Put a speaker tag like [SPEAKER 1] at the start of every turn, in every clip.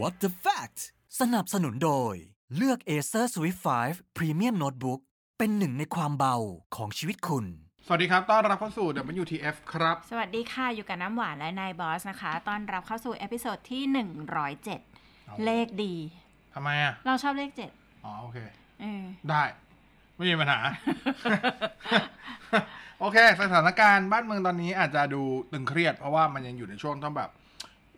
[SPEAKER 1] What the fact สนับสนุนโดย เลือก Acer Swift 5 Premium Notebook เป็นหนึ่งในความเบาของชีวิตคุณ
[SPEAKER 2] สวัสดีครับ ต้อนรับเข้าสู่ WTF ครับ
[SPEAKER 3] สวัสดีค่ะ อยู่กับน้ำหวานและนายบอสนะคะ ต้อนรับเข้าสู่ episode ที่ 107 เลขดี
[SPEAKER 2] ทำไมอะ
[SPEAKER 3] เราชอบเลข
[SPEAKER 2] อ๋อ โอเค
[SPEAKER 3] 7เออ
[SPEAKER 2] ได้ ไม่มีปัญหา โอเค สถานการณ์บ้านเมืองตอนนี้อาจจะดูตึงเครียด เพราะว่ามันยังอยู่ในช่วงต้องแบบ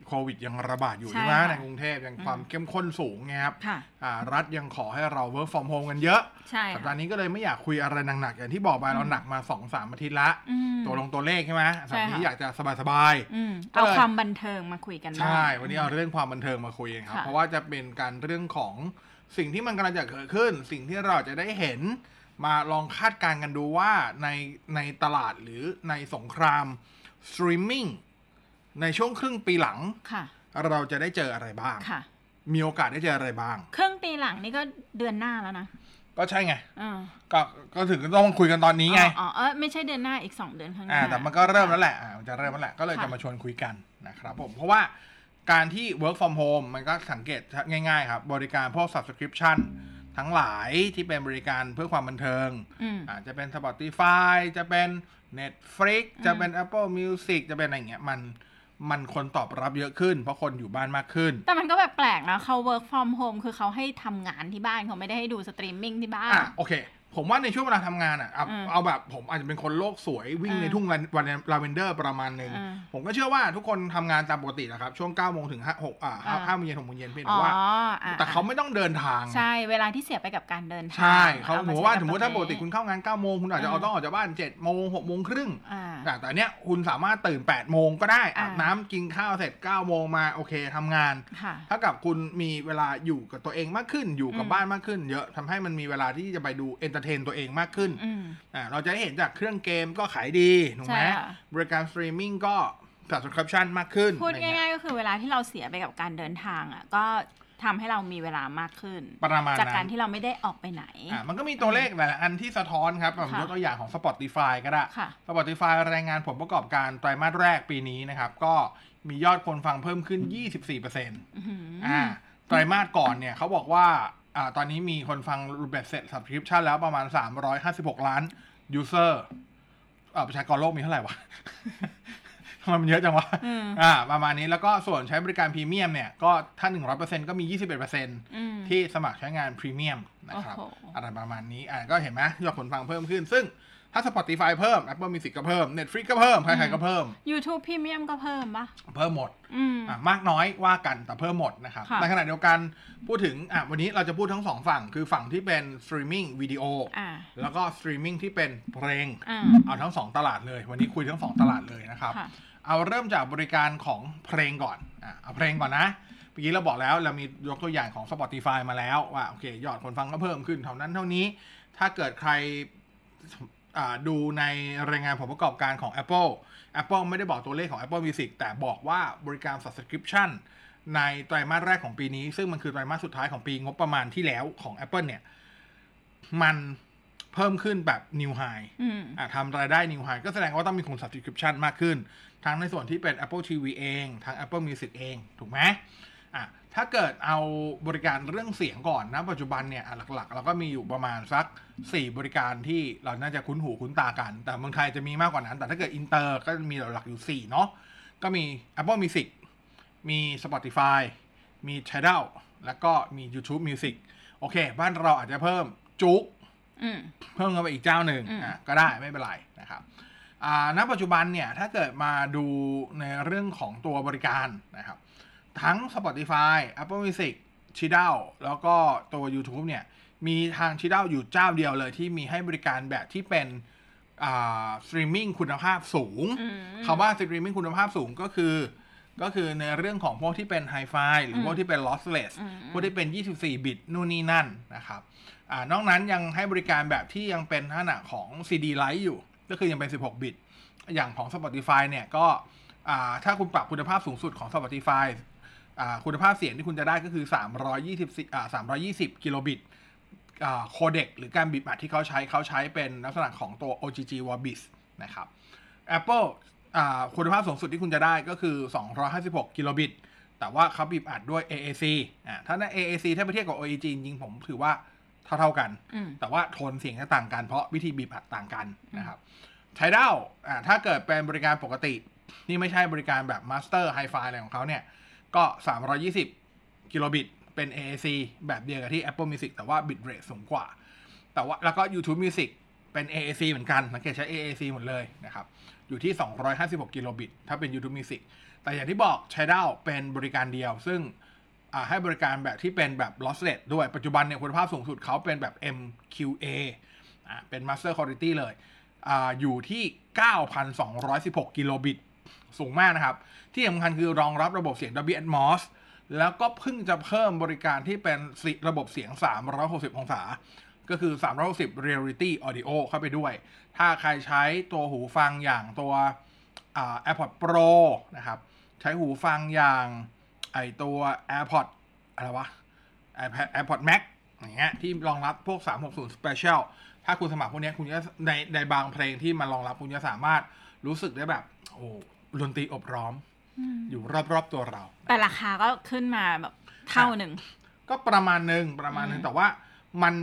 [SPEAKER 2] โควิดยังระบาดอยู่
[SPEAKER 3] ใช่
[SPEAKER 2] ใช่ไหม
[SPEAKER 3] ค่ะ
[SPEAKER 2] ในกรุงเทพยังความเข้มข้นสูงไงครับ
[SPEAKER 3] ค่ะ
[SPEAKER 2] อ่ารัฐยังขอให้เรา work from home กันเยอะ
[SPEAKER 3] ใช่
[SPEAKER 2] สัป
[SPEAKER 3] ค่ะ
[SPEAKER 2] ดาห์นี้ก็เลยไม่อยากคุยอะไรหนักๆอย่างที่บอกไปเราหนักมาสองสามอาทิตย์ละ
[SPEAKER 3] อืม
[SPEAKER 2] ตัวลงตัวเลขใช่ไหมสัปดาห์นี้
[SPEAKER 3] ใช่ค่ะ
[SPEAKER 2] อยากจะสบาย
[SPEAKER 3] อืม
[SPEAKER 2] ก็
[SPEAKER 3] เอา
[SPEAKER 2] เลย
[SPEAKER 3] ความบันเทิงมาคุยกันบ้าง
[SPEAKER 2] ใช่ วันนี้เอาเรื่องความบันเทิงมาคุยกันครับ
[SPEAKER 3] ค่ะ
[SPEAKER 2] เพราะว่าจะเป็นการเรื่องของสิ่งที่มันกำลังจะเกิดขึ้น สิ่งที่เราจะได้เห็นมาลองคาดการณ์กันดูว่าในในตลาดหรือในสงครามสตรีมมิ่ง ในช่วงครึ่งปีหลัง
[SPEAKER 3] ค่ะ
[SPEAKER 2] เราจะได้เจออะไรบ้าง
[SPEAKER 3] ค่ะ
[SPEAKER 2] มีโอกาสได้เจออะไรบ้าง
[SPEAKER 3] ครึ่งปีหลังนี่ก็เดือนหน้าแล้วนะ
[SPEAKER 2] ก็ใช่ไง
[SPEAKER 3] เออ
[SPEAKER 2] ก็ก็ถึงต้องคุยกันตอนนี้ไง
[SPEAKER 3] อ๋ออ๋เออไม่ใช่เดือนหน้าอีก2เดือนข้างห
[SPEAKER 2] น้า
[SPEAKER 3] อ่า
[SPEAKER 2] แต่มันก็เริ่มแล้วแหละอ่ามันจะเริ่มแล้วแหละก็เลย
[SPEAKER 3] ค่ะ
[SPEAKER 2] จะมาชวนคุยกันนะครับผม เพราะว่าการที่ work from home มันก็สังเกตง่าย ๆ ครับ บริการพวก subscription ทั้งหลายที่เป็นบริการเพื่อความบันเทิง
[SPEAKER 3] อืม
[SPEAKER 2] อาจจะเป็น Spotify จะเป็น Netflix จะเป็น Apple Music จะเป็นอะไรอย่างเงี้ยมัน มันคนตอบรับเยอะขึ้น เพราะคนอยู่บ้านมากขึ้น
[SPEAKER 3] แต่มันก็แบบแปลกนะเขา work from home คือเขาให้ทำงานที่บ้านเขาไม่ได้ให้ดูสตรีมมิ่งที่บ้าน
[SPEAKER 2] อะโอเค ผมว่าในช่วงเวลาทำงานอะเอา
[SPEAKER 3] อืม
[SPEAKER 2] เอาแบบผมอาจจะเป็นคนโลกสวยวิ่ง
[SPEAKER 3] อืม
[SPEAKER 2] ในทุ่งวันลาเวนเดอร์ประมาณหนึ่ง
[SPEAKER 3] อืม
[SPEAKER 2] ผมก็เชื่อว่าทุกคนทำงานตามปกตินะครับ ช่วง9ก้าโมงถึงห้าหกอ่า
[SPEAKER 3] อ่า
[SPEAKER 2] ห้าโมงเย็นหกโมงเย็นเพียง
[SPEAKER 3] อ๋
[SPEAKER 2] แต่
[SPEAKER 3] อ
[SPEAKER 2] ว่า
[SPEAKER 3] อะ
[SPEAKER 2] แต่เขาไม่ต้องเดินทาง
[SPEAKER 3] ใช่ เวลาที่เสียไปกับการเดินทาง
[SPEAKER 2] ใช่เขา
[SPEAKER 3] อ
[SPEAKER 2] สม
[SPEAKER 3] ใช้
[SPEAKER 2] มติว่า
[SPEAKER 3] บ
[SPEAKER 2] สมมติถ้าปกติ
[SPEAKER 3] นี้
[SPEAKER 2] คุณเข้างาน9ก้าโมงคุณอาจจะ
[SPEAKER 3] อืม
[SPEAKER 2] เอาต้องออกจากบ้าน7จ็ดโมงหกโมงครึ่ง
[SPEAKER 3] อ่า
[SPEAKER 2] แต่แต่เนี้ยคุณสามารถตื่น8ปดโมงก็ได้อาบ
[SPEAKER 3] อ่า
[SPEAKER 2] น้ำกินข้าวเสร็จ9ก้าโมงมาโอเคทำงาน
[SPEAKER 3] ค่ะ
[SPEAKER 2] ถ้ากับคุณมีเวลาอยู่กับตัวเองมากขึ้นอยู่กับ
[SPEAKER 3] อืม
[SPEAKER 2] บ้านมากขึ้น เยอะทำให้มันมีเวลาที่จะไปดู entertain ตัวเองมากขึ้น
[SPEAKER 3] อืม
[SPEAKER 2] อ่าเราจะได้เห็นจากเครื่องเกมก็ขายดีถูกไหม
[SPEAKER 3] ใช่ค่ะ
[SPEAKER 2] บริการสตรีมมิ่งก็ subscription มากขึ้น
[SPEAKER 3] พูด
[SPEAKER 2] อะไรเงี้ย
[SPEAKER 3] ง่ายๆก็คือเวลาที่เราเสียไปกับการเดินทางอะก็ทำให้เรามีเวลามากขึ้น
[SPEAKER 2] ประมาณ
[SPEAKER 3] จาก
[SPEAKER 2] นั้
[SPEAKER 3] การ
[SPEAKER 2] น
[SPEAKER 3] ที่เราไม่ได้ออกไปไหน
[SPEAKER 2] อ่ามันก็มีตัวเลขหลายๆอันที่สะท้อนครับผม
[SPEAKER 3] ค่ะ
[SPEAKER 2] ยกตัวอย่างของ Spotify ก็ได้
[SPEAKER 3] ค่ะ
[SPEAKER 2] Spotify รายงานผลประกอบการไตรมาสแรกปีนี้นะครับ ก็มียอดคนฟังเพิ่มขึ้น 24%อ
[SPEAKER 3] อื้อหืออ
[SPEAKER 2] อ่าไตรมาสก่อนเนี่ยเขาบอกว่า อ่าตอนนี้มีคนฟังรูปแบบเสร็จ subscription แล้วประมาณ 356 ล้าน user อ่าประชากรโลกมีเท่าไหร่วะทำไมมันเยอะจังวะ
[SPEAKER 3] อืม
[SPEAKER 2] อ่า ประมาณนี้ แล้วก็ส่วนใช้บริการพรีเมียมเนี่ย ก็ถ้า100%ก็มี21%
[SPEAKER 3] อืม
[SPEAKER 2] ที่สมัครใช้งานพรีเมียมนะครับ
[SPEAKER 3] โอ้โห
[SPEAKER 2] อะไรประมาณนี้ อ่า ก็เห็นไหมยอดคนฟังเพิ่มขึ้น ซึ่ง ถ้า Spotify เพิ่ม Apple Music ก็เพิ่ม Netflix ก็เพิ่ม ใครๆก็เพิ่ม
[SPEAKER 3] YouTube Premium ก็เพิ่มปะ
[SPEAKER 2] เพิ่มหมด
[SPEAKER 3] อืม
[SPEAKER 2] อะมากน้อยว่ากันแต่เพิ่มหมดนะครับ
[SPEAKER 3] ค่ะ
[SPEAKER 2] ในขณะเดียวกันพูดถึงอะวันนี้เราจะพูดทั้งสองฝั่ง คือฝั่งที่เป็นสตรีมมิ่งวิดีโอ
[SPEAKER 3] อ่า
[SPEAKER 2] แล้วก็สตรีมมิ่งที่เป็นเพลง
[SPEAKER 3] อ่า
[SPEAKER 2] เอาทั้งสองตลาดเลย วันนี้คุยทั้งสองตลาดเลยนะครับ
[SPEAKER 3] ค่ะ
[SPEAKER 2] เอาเริ่มจากบริการของเพลงก่อนอะเอาเพลงก่อนนะเมื่อกี้เราบอกแล้วเรามียกตัวอย่างของ Spotify มาแล้วว่าโอเค ยอดคนฟังก็เพิ่มขึ้นเท่านั้นเท่านี้ ถ้าเกิดใครอ่า ดูในรายงานผลประกอบการของ Apple Apple ไม่ได้บอกตัวเลขของ Apple Music แต่บอกว่าบริการ subscription ในไตรมาสแรกของปีนี้ ซึ่งมันคือไตรมาสสุดท้ายของปีงบประมาณที่แล้วของ Apple เนี่ย มันเพิ่มขึ้นแบบ new high
[SPEAKER 3] อืม
[SPEAKER 2] อะทำรายได้ new high ก็แสดงว่าต้องมีคน subscription มากขึ้น ทั้งในส่วนที่เป็น Apple TV เอง ทั้ง Apple Music เอง ถูกไหมอะ ถ้าเกิดเอาบริการเรื่องเสียงก่อนนะ ปัจจุบันเนี่ยอะหลักๆ เราก็มีอยู่ประมาณสัก 4 บริการที่เราน่าจะคุ้นหูคุ้นตากัน แต่เมืองไทยจะมีมากกว่านั้น แต่ถ้าเกิดอินเตอร์ก็จะมีหลักๆอยู่ 4 เนาะก็มี Apple Music มี Spotify มี Tidal แล้วก็มี YouTube Music โอเค บ้านเราอาจจะเพิ่ม JOOX
[SPEAKER 3] อืม
[SPEAKER 2] เพิ่มเข้าไปอีกเจ้าหนึ่ง
[SPEAKER 3] อืม
[SPEAKER 2] อะก็ได้ไม่เป็นไรนะครับอ่าณปัจจุบันเนี่ยถ้าเกิดมาดูในเรื่องของตัวบริการนะครับ ทั้ง Spotify Apple Music c h i d a l แล้วก็ตัว YouTube เนี่ย มีทาง c h i d a l อยู่เจ้าเดียวเลยที่มีให้บริการแบบที่เป็นอ่าสตรีมมิ่งคุณภาพสูง
[SPEAKER 3] อืม
[SPEAKER 2] คำว่าสตรีมมิ่งคุณภาพสูงก็คือ ก็คือในเรื่องของพวกที่เป็นไฮไฟหรือพวกที่เป็น lossless
[SPEAKER 3] อืม
[SPEAKER 2] พวกที่เป็น 24 บิตนู่นนี่นั่นนะครับอ่านอกนั้นยังให้บริการแบบที่ยังเป็นลักษณะของ CD Lite อยู่ ก็คือยังเป็น 16 บิต อย่างของ Spotify เนี่ยก็อ่าถ้าคุณปรับคุณภาพสูงสุดของ Spotify อ่า คุณภาพเสียงที่คุณจะได้ก็คือ 320อ่า320 กิโลบิตโคเด็กหรือการบิตอัดที่เขาใช้เขาใช้เป็นลักษณะของตัว OGG Vorbis นะครับ Apple อ่าคุณภาพสูงสุดที่คุณจะได้ก็คือ 256 กิโลบิต แต่ว่าเขาบีบอัดด้วย AAC อ่าถ้าใน AAC ถ้าไปเทียบกับ OGG จริงๆผมถือว่าเท่าๆกัน
[SPEAKER 3] อืม
[SPEAKER 2] แต่ว่าโทนเสียงจะต่างกันเพราะวิธีบีบอัดต่างกันนะครับใช้ด้าวอ่าถ้าเกิดเป็นบริการปกติที่ไม่ใช่บริการแบบ Master Hi-Fi อะไรของเขาเนี่ย ก็ 320 กิโลบิต เป็น AAC แบบเดียวกับที่ Apple Music แต่ว่า bitrate สูงกว่า แต่ว่าแล้วก็ YouTube Music เป็น AAC เหมือนกัน สังเกตใช้ AAC หมดเลยนะครับ อยู่ที่ 256 กิโลบิต ถ้าเป็น YouTube Music แต่อย่างที่บอกใช้ด้าเป็นบริการเดียว ซึ่งให้บริการแบบที่เป็นแบบ lossless ด้วย ปัจจุบันเนี่ยคุณภาพสูงสุดเขาเป็นแบบ MQA เป็น Master Quality เลยอ่าอยู่ที่ 9,216 กิโลบิต สูงมากนะครับ ที่สำคัญคือรองรับระบบเสียง Dolby Atmos แล้วก็เพิ่งจะเพิ่มบริการที่เป็นสิระบบเสียง 360 องศา ก็คือ 360 Reality Audio เข้าไปด้วย ถ้าใครใช้ตัวหูฟังอย่างตัว AirPods Pro นะครับ ใช้หูฟังอย่างไอตัว AirPods อะไรวะ AirPods Max อย่างเงี้ยที่รองรับพวก 360 Special ถ้าคุณสมัครพวกนี้คุณจะในในบางเพลงที่มันรองรับคุณจะสามารถรู้สึกได้แบบ โอ้ ดนตรีอบร้อม อยู่รอบๆตัวเรา
[SPEAKER 3] แต่ราคาก็ขึ้นมาแบบเท่าหนึ่ง
[SPEAKER 2] ก็ประมาณหนึ่งประมาณหนึ่ง
[SPEAKER 3] อืม
[SPEAKER 2] แต่ว่ามัน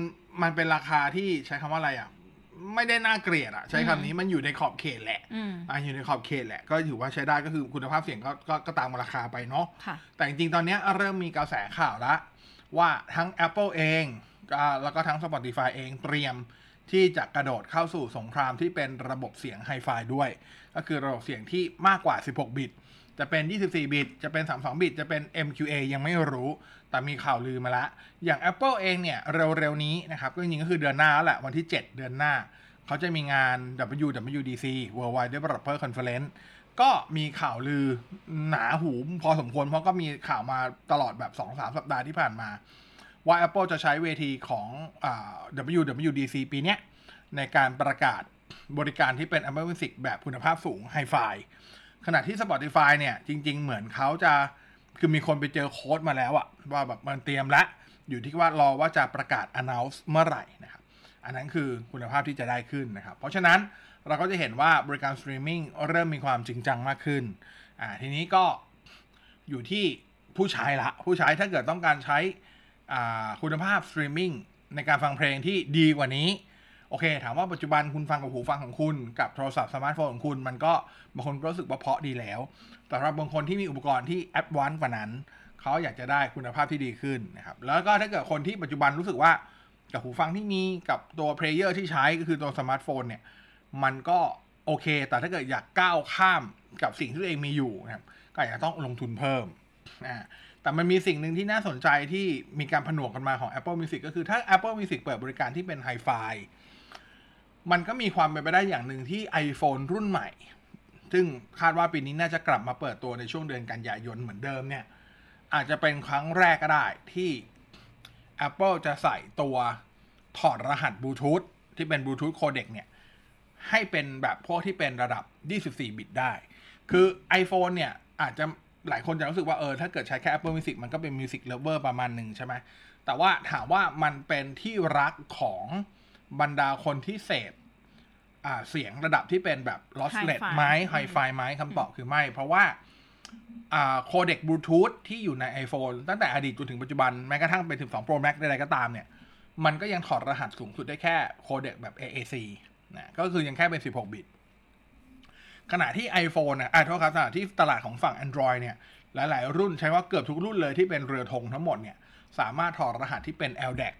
[SPEAKER 2] มันเป็นราคาที่ใช้คำว่าอะไรอะ ไม่ได้น่าเกลียดอะ ใช้คำนี้มันอยู่ในขอบเขตแหละ
[SPEAKER 3] อืม
[SPEAKER 2] อะอยู่ในขอบเขตแหละ ก็ถือว่าใช้ได้ก็คือคุณภาพเสียงก็ก็ก็ตามราคาไปเนาะ
[SPEAKER 3] ค่ะ
[SPEAKER 2] แต่จริงๆ ตอนเนี้ยเริ่มมีกระแสข่าวละว่าทั้ง Apple เองอ่าแล้วก็ทั้ง Spotify เองเตรียมที่จะกระโดดเข้าสู่สงครามที่เป็นระบบเสียงไฮไฟด้วยก็คือระบบเสียงที่มากกว่า 16 บิต จะเป็น 24 บิต จะเป็น 32 บิต จะเป็น MQA ยังไม่รู้ แต่มีข่าวลือมาล้วอย่าง Apple เองเนี่ยเร็วๆนี้นะครับก็จริงๆก็คือเดือนหน้าแล้วแหละวันที่ 7 เดือนหน้า เขาจะมีงาน WWDC Worldwide Developer Conference ก็มีข่าวลือหนาหูพอสมควร เพราะก็มีข่าวมาตลอดแบบ 2-3 สัปดาห์ที่ผ่านมา ว่า Apple จะใช้เวทีของอ WWDC ปีนี้ในการประกาศ บริการที่เป็น Apple Music แบบคุณภาพสูงไฮไฟขณะที่ Spotify เนี่ย จริง ๆ เหมือนเขาจะคือมีคนไปเจอโค้ดมาแล้วอะว่าแบบมันเตรียมแล้วอยู่ที่ว่ารอว่าจะประกาศ announce เมื่อไหร่นะครับ อันนั้นคือคุณภาพที่จะได้ขึ้นนะครับ เพราะฉะนั้นเราก็จะเห็นว่าบริการสตรีมมิ่งเริ่มมีความจริงจังมากขึ้นอ่าทีนี้ก็อยู่ที่ผู้ใช้ละ ผู้ใช้ถ้าเกิดต้องการใช้อ่าคุณภาพสตรีมมิ่งในการฟังเพลงที่ดีกว่านี้ โอเค ถามว่าปัจจุบันคุณฟังกับหูฟังของคุณ กับโทรศัพท์สมาร์ทโฟนของคุณ มันก็บางคนก็รู้สึกว่าเพราะดีแล้ว แต่สำหรับบางคนที่มีอุปกรณ์ที่ advance กว่านั้น เขาอยากจะได้คุณภาพที่ดีขึ้นนะครับ แล้วก็ถ้าเกิดคนที่ปัจจุบันรู้สึกว่ากับหูฟังที่มีกับตัว player ที่ใช้ก็คือตัวสมาร์ทโฟนเนี่ย มันก็โอเค แต่ถ้าเกิดอยากก้าวข้ามกับสิ่งที่ตัวเองมีอยู่นะครับ ก็อาจจะต้องลงทุนเพิ่มอ่าแต่มันมีสิ่งหนึ่งที่น่าสนใจที่มีการผนวกกันมาของ Apple Music ก็คือถ้า Apple Music เปิดบริการที่เป็นไฮไฟ มันก็มีความเป็นไปได้อย่างหนึ่งที่ iPhone รุ่นใหม่ ซึ่งคาดว่าปีนี้น่าจะกลับมาเปิดตัวในช่วงเดือนกันยายนเหมือนเดิมเนี่ย อาจจะเป็นครั้งแรกก็ได้ที่ Apple จะใส่ตัวถอดรหัสบลูทูธที่เป็นบลูทูธโคเด็กเนี่ย ให้เป็นแบบพวกที่เป็นระดับ 24 บิตได้ คือ iPhone เนี่ย อาจจะหลายคนจะรู้สึกว่าเออถ้าเกิดใช้แค่ Apple Music มันก็เป็น Music Lover ประมาณหนึ่งใช่ไหมแต่ว่าถามว่ามันเป็นที่รักของบรรดาคนที่เสพ เสียงระดับที่เป็นแบบ lossless
[SPEAKER 3] Hi-Fi
[SPEAKER 2] ไหมไฮไฟไหมคำตอบคือไม่ เพราะว่าอ่าโคเด็กบลูทูธที่อยู่ใน iPhone ตั้งแต่อดีตจนถึงปัจจุบัน แม้กระทั่งเป็น12 Pro Max ใดๆก็ตามเนี่ย มันก็ยังถอดรหัสสูงสุดได้แค่โคเด็กแบบ AAC นะก็คือยังแค่เป็น 16 บิต ขณะที่ iPhone นะอะโทษครับขณะที่ตลาดของฝั่ง Android เนี่ย หลาย ๆ รุ่นใช้ว่าเกือบทุกรุ่นเลยที่เป็นเรือธงทั้งหมดเนี่ย สามารถถอดรหัสที่เป็น LDAC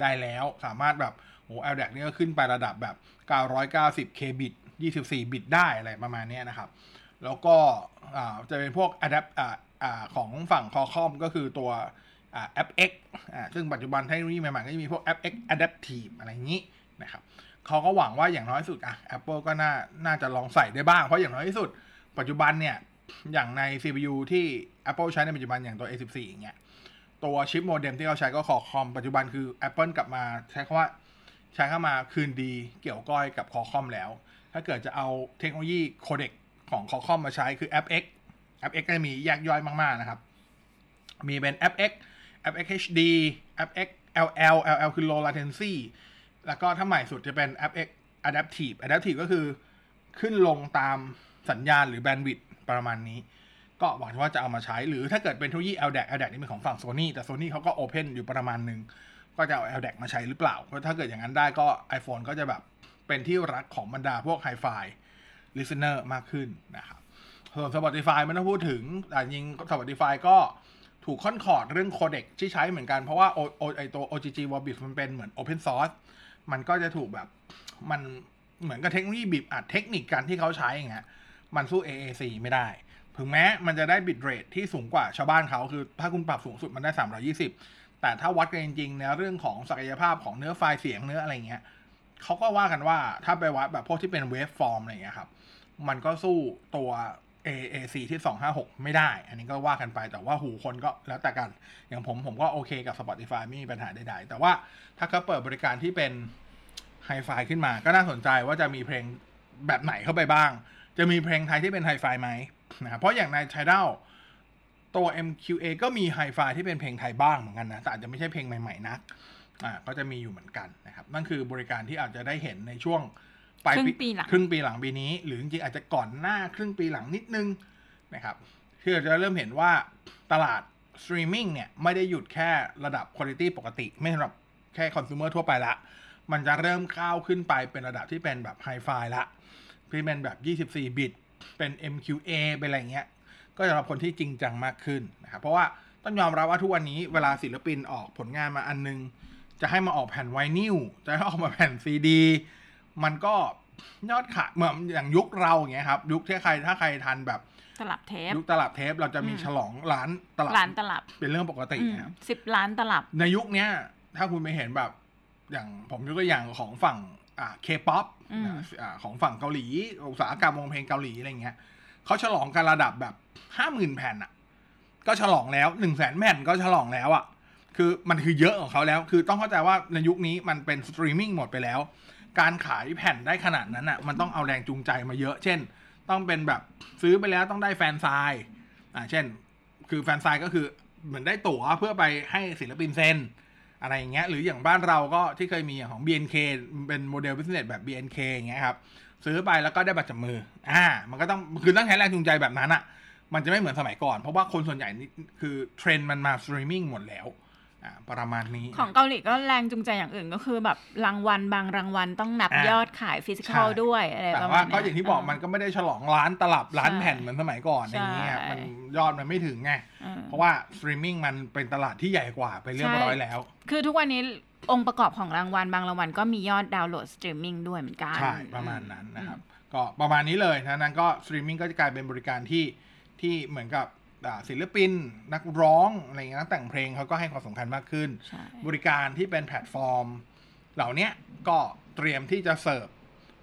[SPEAKER 2] ได้แล้ว สามารถแบบโอ้ LDAC นี่ก็ขึ้นไประดับแบบ 990 k bit 24 บิตได้อะไรประมาณนี้นะครับ แล้วก็จะเป็นพวก adapt อ่าอ่าของฝั่ง Qualcomm ก็คือตัวแอ่า FX อ่าซึ่งปัจจุบันเทคโนโลยีใหม่ๆก็จะมีพวก FX Adaptive อะไรอย่างนี้นะครับเขาก็หวังว่าอย่างน้อยสุดอะ Apple ก็น่าน่าจะลองใส่ได้บ้าง เพราะอย่างน้อยที่สุด ปัจจุบันเนี่ย อย่างใน CPU ที่ Apple ใช้ในปัจจุบันอย่างตัว A14 อย่างเงี้ย ตัวชิปโมเด็มที่เขาใช้ก็คอคอมปัจจุบันคือ Apple กลับมาใช้คำว่าใช้เข้ามาคืนดีเกี่ยวก้อยกับคอคอมแล้ว ถ้าเกิดจะเอาเทคโนโลยีโคเด็กของคอคอมมาใช้คือ FX FX ก็จะมีแยกย่อยมาก ๆ นะครับ มีเป็น FX FX HD FX LL LL คือ low latency แล้วก็ถ้าใหม่สุดจะเป็น FX adaptive adaptive ก็คือขึ้นลงตามสัญญาณหรือแบนด์วิดต์ประมาณนี้ ก็หวังว่าจะเอามาใช้ หรือถ้าเกิดเป็นเทคโนโลยี LDAC LDAC นี่เป็นของฝั่งโซนี่แต่โซนี่เขาก็โอเพนอยู่ประมาณหนึ่งก็จะเอา LDAC มาใช้หรือเปล่า เพราะถ้าเกิดอย่างนั้นได้ก็ iPhone ก็จะแบบเป็นที่รักของบรรดาพวกไฮไฟ listener มากขึ้นนะครับส่วน Spotify ไม่ต้องพูดถึงแต่จริง Spotify ก็ถูกค่อนขอดเรื่อง codec ที่ใช้เหมือนกันเพราะว่า O- O- ไอตัว OGG Vorbis มันเป็นเหมือน Open Source มันก็จะถูกแบบมันเหมือนกับเทคโนโลยีบีบอัดเทคนิคการที่เขาใช้อย่างเงี้ยมันสู้ AAC ไม่ได้ ถึงแม้มันจะได้ bitrate ที่สูงกว่าชาวบ้านเขาคือถ้าคุณปรับสูงสุดมันได้ 320 แต่ถ้าวัดกันจริงๆในเรื่องของศักยภาพของเนื้อไฟล์เสียงเนื้ออะไรเงี้ยเขาก็ว่ากันว่าถ้าไปวัดแบบพวกที่เป็น waveform อะไรเงี้ยครับ มันก็สู้ตัว AAC ที่ 256 ไม่ได้ อันนี้ก็ว่ากันไปแต่ว่าหูคนก็แล้วแต่กัน อย่างผมผมก็โอเคกับ Spotify ไม่มีปัญหาใดๆ แต่ว่าถ้าเขาเปิดบริการที่เป็นไฮไฟขึ้นมา ก็น่าสนใจว่าจะมีเพลงแบบไหนเข้าไปบ้าง จะมีเพลงไทยที่เป็นไฮไฟไหม นะครับเพราะอย่างใน Tidal ตัว MQA ก็มีไฮไฟที่เป็นเพลงไทยบ้างเหมือนกันนะ แต่อาจจะไม่ใช่เพลงใหม่ ๆ นักอ่าก็จะมีอยู่เหมือนกันนะครับ นั่นคือบริการที่อาจจะได้เห็นในช่วงปลาย
[SPEAKER 3] ครึ่งปีหลัง
[SPEAKER 2] ครึ่งปีหลังปีนี้ หรือจริงๆอาจจะก่อนหน้าครึ่งปีหลังนิดนึงนะครับคือเราจะเริ่มเห็นว่าตลาดสตรีมมิ่งเนี่ย ไม่ได้หยุดแค่ระดับคุณภาพปกติ ไม่สำหรับแค่ consumer ทั่วไปละ มันจะเริ่มก้าวขึ้นไปเป็นระดับที่เป็นแบบไฮไฟละที่เป็นแบบ 24 บิต เป็น MQA เป็นอะไรเงี้ย ก็สำหรับคนที่จริงจังมากขึ้นนะครับเพราะว่าต้องยอมรับว่าทุกวันนี้เวลาศิลปินออกผลงานมาอันนึง จะให้มาออกแผ่นไวนิลจะให้ออกมาแผ่นซีดี มันก็ยอดขายเหมือนอย่างยุคเราอย่างเงี้ยครับยุคที่ใครถ้าใครทันแบบ
[SPEAKER 3] ตลับเทป
[SPEAKER 2] ยุคตลับเทปเราจะมี
[SPEAKER 3] อืม
[SPEAKER 2] ฉลองร้านตลับ
[SPEAKER 3] ล้านตลับ
[SPEAKER 2] เป็นเรื่องปกตินะครับ
[SPEAKER 3] สิบล้านตลับ
[SPEAKER 2] ในยุคเนี้ยถ้าคุณไปเห็นแบบ อย่างผมยกตัวอย่างของฝั่งอ่า เคป๊อป
[SPEAKER 3] อืม
[SPEAKER 2] ของฝั่งเกาหลี อุตสาหกรรมวงเพลงเกาหลีอะไรเงี้ยเขาฉลองกันระดับแบบห้าหมื่นแผ่นอะ ก็ฉลองแล้วหนึ่งแสนแผ่นก็ฉลองแล้วอะ คือมันคือเยอะของเขาแล้ว คือต้องเข้าใจว่าในยุคนี้มันเป็นสตรีมมิ่งหมดไปแล้ว การขายแผ่นได้ขนาดนั้นอะ มันต้องเอาแรงจูงใจมาเยอะ เช่น ต้องเป็นแบบซื้อไปแล้วต้องได้ fansign อ่าเช่น คือ fansign ก็คือเหมือนได้ตั๋วเพื่อไปให้ศิลปินเซ็น อะไรอย่างเงี้ยหรืออย่างบ้านเราก็ที่เคยมีของ BNK เป็นโมเดล business แบบ BNK อย่างเงี้ยครับซื้อไปแล้วก็ได้บัตรจับมือ อ่า มันก็ต้องคือต้องใช้แรงจูงใจแบบนั้นอะ่ะ มันจะไม่เหมือนสมัยก่อน เพราะว่าคนส่วนใหญ่นี่คือเทรนด์มันมาสตรีมมิ่งหมดแล้ว ประมาณนี้
[SPEAKER 3] ของเกาหลีก็แรงจูงใจอย่างอื่นก็คือแบบรางวัลบางรางวัลต้องนับ
[SPEAKER 2] อะ
[SPEAKER 3] ยอดขาย physical
[SPEAKER 2] ใช่
[SPEAKER 3] ด้วยอะไร
[SPEAKER 2] แต่
[SPEAKER 3] ประมา
[SPEAKER 2] ว่า
[SPEAKER 3] ณ
[SPEAKER 2] ก็
[SPEAKER 3] เนี้
[SPEAKER 2] อย่างที่บอกมันก็ไม่ได้ฉลองล้านตลับล้าน
[SPEAKER 3] ใช่
[SPEAKER 2] แผ่นเหมือนสมัยก่อนอย่างเงี้ย
[SPEAKER 3] ใช่
[SPEAKER 2] มันยอดมันไม่ถึงไง
[SPEAKER 3] เออ
[SPEAKER 2] เพราะว่าสตรีมมิ่งมันเป็นตลาดที่ใหญ่กว่าไปเรียบร้อยแล้ว
[SPEAKER 3] คือทุกวันนี้องค์ประกอบของรางวัลบางรางวัลก็มียอดดาวน์โหลดสตรีมมิ่งด้วยเหมือนกัน
[SPEAKER 2] ใช่ ประมาณนั้นนะครับ ก็ประมาณนี้เลยนะนั้นก็สตรีมมิ่งก็จะกลายเป็นบริการที่ที่เหมือนกับอ่า ศิลปิน นักร้องอะไรเงี้ยนักแต่งเพลงเขาก็ให้ความสำคัญมากขึ้น
[SPEAKER 3] ใช่
[SPEAKER 2] บริการที่เป็นแพลตฟอร์ม เหล่าเนี้ยก็เตรียมที่จะเสิร์ฟ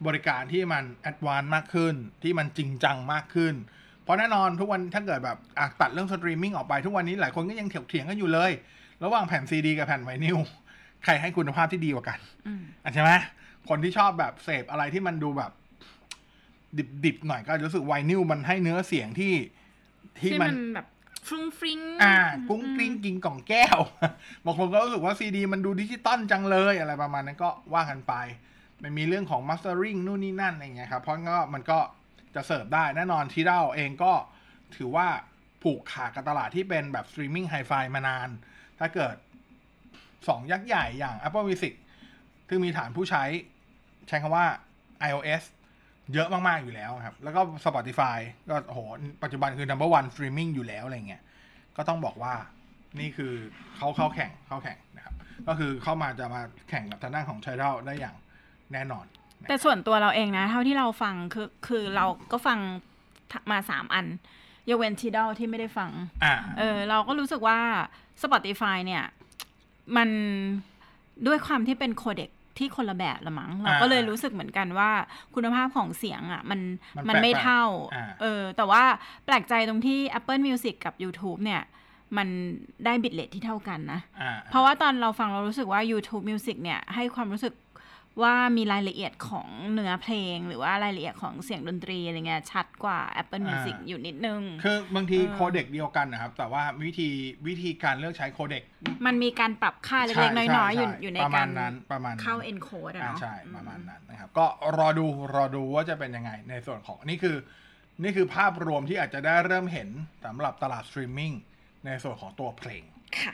[SPEAKER 2] บริการที่มัน advance มากขึ้น ที่มันจริงจังมากขึ้น เพราะแน่นอนทุกวันถ้าเกิดแบบอะตัดเรื่องสตรีมมิ่งออกไปทุกวันนี้หลายคนก็ยังเถียงเถียงกันอยู่เลย ระหว่างแผ่นซีดีกับแผ่นไวนิลใครให้คุณภาพที่ดีกว่ากัน
[SPEAKER 3] อืม
[SPEAKER 2] อะใช่ไหมคนที่ชอบแบบเสพอะไรที่มันดูแบบ ดิบๆหน่อยก็รู้สึกไวนิลมันให้เนื้อเสียงที่ ที่
[SPEAKER 3] ที่
[SPEAKER 2] มั
[SPEAKER 3] มันนแบบฟรุ้งฟริ้ง
[SPEAKER 2] อ่า กรุ๊งกริ๊งกินกล่องแก้ว บางคนก็รู้สึกว่าซีดีมันดูดิจิตอลจังเลยอะไรประมาณนั้นก็ว่ากันไป มันมีเรื่องของ mastering นู่นนี่นั่นอะไรเงี้ยครับ เพราะก็มันก็จะเสิร์ฟได้แน่นอน Tidal เองก็ถือว่าผูกขาดกับตลาดที่เป็นแบบสตรีมมิ่งไฮไฟมานาน ถ้าเกิดสองยักษ์ใหญ่อย่าง Apple Music ซึ่งมีฐานผู้ใช้ ใช้คำว่า iOS เยอะมาก ๆ อยู่แล้วครับ แล้วก็ Spotify ก็โอ้โหปัจจุบันคือ number one streaming อยู่แล้วอะไรเงี้ย ก็ต้องบอกว่านี่คือเขาเข้าแข่งเข้าแข่งนะครับ ก็คือเข้ามาจะมาแข่งกับทางด้านของ Tidal ได้อย่างแน่นอน
[SPEAKER 3] แต่ส่วนตัวเราเองนะ เท่าที่เราฟังคือคือเราก็ฟังมาสามอันยกเว้นทีดอลที่ไม่ได้ฟัง
[SPEAKER 2] อ่า
[SPEAKER 3] เออ เราก็รู้สึกว่า Spotify เนี่ย มันด้วยความที่เป็นโคเด็ก ที่คนละแบบละมั้งเราก็เลยรู้สึกเหมือนกันว่าคุณภาพของเสียงอะมัน
[SPEAKER 2] มัน
[SPEAKER 3] มันไม่
[SPEAKER 2] แปลกๆ
[SPEAKER 3] เท่า
[SPEAKER 2] อ่า
[SPEAKER 3] เออแต่ว่าแปลกใจตรงที่ Apple Music กับ YouTube เนี่ยมันได้บิตเลทที่เท่ากันนะ
[SPEAKER 2] อ่า
[SPEAKER 3] เพราะว่าตอนเราฟังเรารู้สึกว่า YouTube Music เนี่ยให้ความรู้สึก ว่ามีรายละเอียดของเนื้อเพลง หรือว่ารายละเอียดของเสียงดนตรีอะไรเงี้ยชัดกว่า Apple Music
[SPEAKER 2] อ่า
[SPEAKER 3] อยู่นิดนึง
[SPEAKER 2] คือบางที
[SPEAKER 3] เออ
[SPEAKER 2] codec เดียวกันนะครับ แต่ว่าวิธีวิธีการเลือกใช้ codec
[SPEAKER 3] มันมีการปรับค่าเล็กๆน้อยๆอยู่อยู่ใน
[SPEAKER 2] ประ
[SPEAKER 3] กา
[SPEAKER 2] มาณ
[SPEAKER 3] ร
[SPEAKER 2] นั้นประมาณนั้น
[SPEAKER 3] เข้า encode อะ
[SPEAKER 2] อ่า
[SPEAKER 3] เนาะ
[SPEAKER 2] ใช่ประมาณนั้นนะครับ ก็รอดูรอดูว่าจะเป็นยังไงในส่วนของอันนี้คือ นี่คือภาพรวมที่อาจจะได้เริ่มเห็นสำหรับตลาดสตรีมมิ่งในส่วนของตัวเพลง
[SPEAKER 3] ค่ะ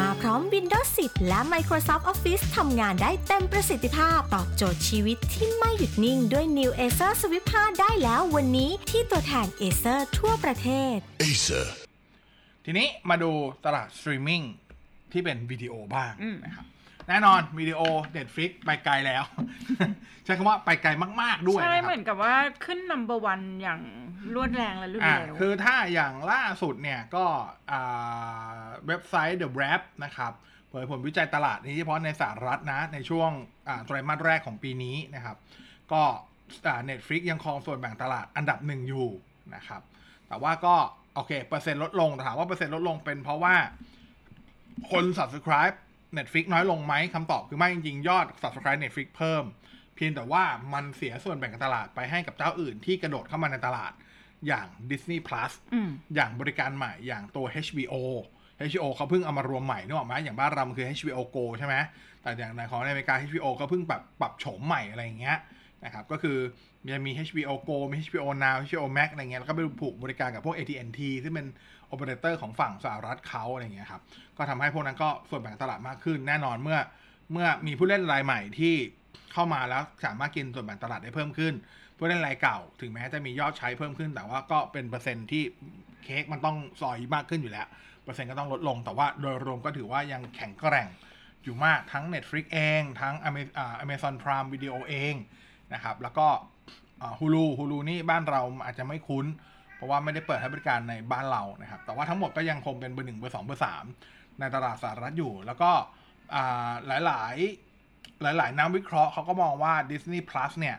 [SPEAKER 4] มาพร้อม Windows 10 และ Microsoft Office ทำงานได้เต็มประสิทธิภาพ ตอบโจทย์ชีวิตที่ไม่หยุดนิ่งด้วย New Acer Swift 5 ได้แล้ววันนี้ที่ตัวแทน Acer ทั่วประเทศ
[SPEAKER 5] Acer.
[SPEAKER 2] ทีนี้มาดูตลาดสตรีมมิ่งที่เป็นวิดีโอบ้าง
[SPEAKER 3] อืม
[SPEAKER 2] นะครับแน่นอนวิดีโอ Netflix ไปไกลแล้ว ใช้คำว่าไปไกลมาก ๆ ด้วย
[SPEAKER 3] ใช่
[SPEAKER 2] นะค
[SPEAKER 3] เห
[SPEAKER 2] รั
[SPEAKER 3] มือนกับว่าขึ้น number one อย่าง รวดแรงและรวด
[SPEAKER 2] อ่า
[SPEAKER 3] เร็ว
[SPEAKER 2] คือถ้าอย่างล่าสุดเนี่ยก็อ่าเว็บไซต์ The Wrap นะครับเผยผลวิจัยตลาดนี้เฉพาะในสหรัฐนะ ในช่วงอ่าไตรมาสแรกของปีนี้นะครับ ก็อ่า Netflix ยังครองส่วนแบ่งตลาดอันดับหนึ่งอยู่นะครับ แต่ว่าก็โอเค เปอร์เซ็นต์ลดลงแต่ถามว่าเปอร์เซ็นต์ลดลงเป็นเพราะว่าคน subscribe Netflix น้อยลงไหมคำตอบคือไม่จริงๆ ยอด subscribe Netflix เพิ่ม เพียงแต่ว่ามันเสียส่วนแบ่งการตลาดไปให้กับเจ้าอื่นที่กระโดดเข้ามาในตลาด อย่าง Disney Plus
[SPEAKER 3] อืม
[SPEAKER 2] อย่างบริการใหม่อย่างตัว HBO HBO เขาเพิ่งเอามารวมใหม่นึกออกไหมอย่างบ้านเรามันคือ HBO Go ใช่ไหมแต่อย่างในของในอเมริกา HBO ก็เพิ่งปรับปรับโฉมใหม่อะไรอย่างเงี้ยนะครับก็คือจะมี HBO Go มี HBO Now HBO Max อะไรเงี้ยแล้วก็ไปผูกบริการกับพวก AT&T ซึ่งเป็นโอเปอเรเตอร์ของฝั่งสหรัฐเขาอะไรเงี้ยครับก็ทำให้พวกนั้นก็ส่วนแบ่งตลาดมากขึ้น แน่นอนเมื่อเมื่อมีผู้เล่นรายใหม่ที่เข้ามาแล้วสามารถกินส่วนแบ่งตลาดได้เพิ่มขึ้น ผู้เล่นรายเก่า ถึงแม้จะมียอดใช้เพิ่มขึ้น แต่ว่าก็เป็นเปอร์เซ็นต์ที่เค้กมันต้องซอยมากขึ้นอยู่แล้ว เปอร์เซ็นต์ก็ต้องลดลง แต่ว่าโดยรวมก็ถือว่ายังแข็งแกร่งอยู่มากทั้ง Netflix เอง ทั้ง Amazon Prime Video เองนะครับ แล้วก็ Hulu Hulu นี่บ้านเราอาจจะไม่คุ้น เพราะว่าไม่ได้เปิดให้บริการในบ้านเรานะครับ แต่ว่าทั้งหมดก็ยังคงเป็นเบอร์หนึ่งเบอร์สองเบอร์สามในตลาดสหรัฐอยู่ แล้วก็อ่ายหลายๆหลายๆนักวิเคราะห์เขาก็มองว่า Disney Plus เนี่ย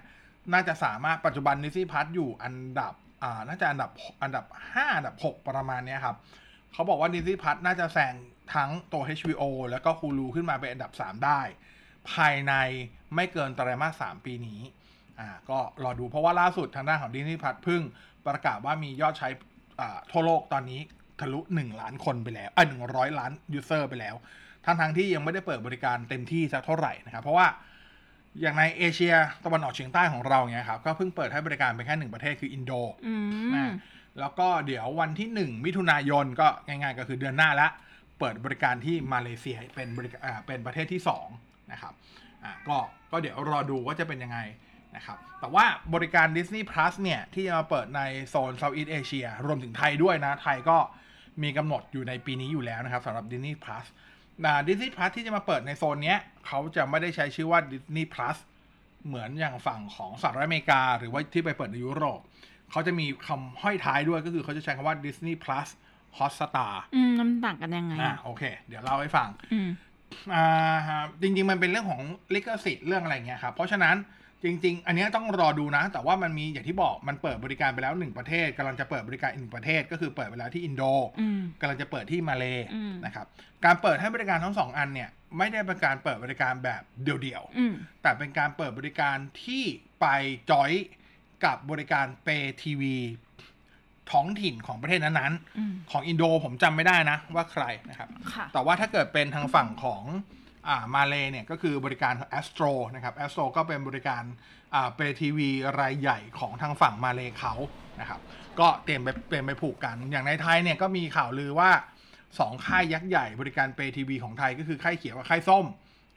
[SPEAKER 2] น่าจะสามารถปัจจุบัน Disney Plus อยู่อันดับอ่าน่าจะอันดับอันดับ 5 อันดับ 6 ประมาณนี้ครับเขาบอกว่า Disney Plus น่าจะแซงทั้งตัว HBO แล้วก็ Hulu ขึ้นมาเป็นอันดับ 3 ได้ ภายในไม่เกินไตรมาส 3 ปีนี้อ่าก็รอดูเพราะว่าล่าสุดทางด้านของ Disney Plus เพิ่งประกาศว่ามียอดใช้อ่าทั่วโลกตอนนี้ทะลุ 1 ล้านคนไปแล้วอ่า100ล้านยูเซอร์ไปแล้วทั้งทางที่ยังไม่ได้เปิดบริการเต็มที่สักเท่าไหร่นะครับเพราะว่า อย่างในเอเชียตะวันออกเฉียงใต้ของเราเนี่ยครับ ก็เพิ่งเปิดให้บริการไปแค่หนึ่งประเทศคืออินโด
[SPEAKER 3] อืม
[SPEAKER 2] นะแล้วก็เดี๋ยววันที่ 1 มิถุนายนก็ง่ายๆ ก็คือเดือนหน้าละ เปิดบริการที่มาเลเซียเป็นบริการอ่าเป็นประเทศที่ 2 นะครับอ่าก็ก็เดี๋ยวรอดูว่าจะเป็นยังไงนะครับ แต่ว่าบริการ Disney Plus เนี่ย ที่จะมาเปิดในโซน Southeast Asia รวมถึงไทยด้วยนะ ไทยก็มีกำหนดอยู่ในปีนี้อยู่แล้วนะครับสำหรับ Disney Plus ดิสนีย์พลัสที่จะมาเปิดในโซนเนี้ยเขาจะไม่ได้ใช้ชื่อว่า Disney Plus เหมือนอย่างฝั่งของสหรัฐอเมริกา หรือว่าที่ไปเปิดในยุโรปเขาจะมีคำห้อยท้ายด้วยก็คือเขาจะใช้คำว่า Disney Plus Hotstar
[SPEAKER 3] อืมน้ำต่างกันยังไง
[SPEAKER 2] อ่า
[SPEAKER 3] อะ
[SPEAKER 2] โอเค เดี๋ยวเล่าให้ฟัง
[SPEAKER 3] อืม
[SPEAKER 2] อ่าฮะจริง ๆ มันเป็นเรื่องของลิขสิทธิ์เรื่องอะไรเงี้ยครับ เพราะฉะนั้น จริง ๆ อันเนี้ยต้องรอดูนะ แต่ว่ามันมีอย่างที่บอกมันเปิดบริการไปแล้วหนึ่งประเทศกำลังจะเปิดบริการอีกหนึ่งประเทศ ก็คือเปิดไปแล้วที่อินโด
[SPEAKER 3] อืม
[SPEAKER 2] กำลังจะเปิดที่มาเล
[SPEAKER 3] อืม
[SPEAKER 2] นะครับการเปิดให้บริการทั้งสองอันเนี่ยไม่ได้เป็นการเปิดบริการแบบเดี่ยว
[SPEAKER 3] อืม
[SPEAKER 2] ๆแต่เป็นการเปิดบริการที่ไปจอยกับบริการเปทีวีท้องถิ่นของประเทศนั้น
[SPEAKER 3] อืม
[SPEAKER 2] ๆของอินโดผมจำไม่ได้นะว่าใครนะครับ
[SPEAKER 3] ค่ะ
[SPEAKER 2] แต่ว่าถ้าเกิดเป็นทางฝั่งของ อ่ามาเลเนี่ยก็คือบริการ Astro นะครับ Astro ก็เป็นบริการอ่าเปทีวีรายใหญ่ของทางฝั่งมาเลเขานะครับก็เตรียมไปเตรียมไปผูกกัน อย่างในไทยเนี่ยก็มีข่าวลือว่าสองค่ายยักษ์ใหญ่บริการเปทีวีของไทยก็คือค่ายเขียวกับค่ายส้ม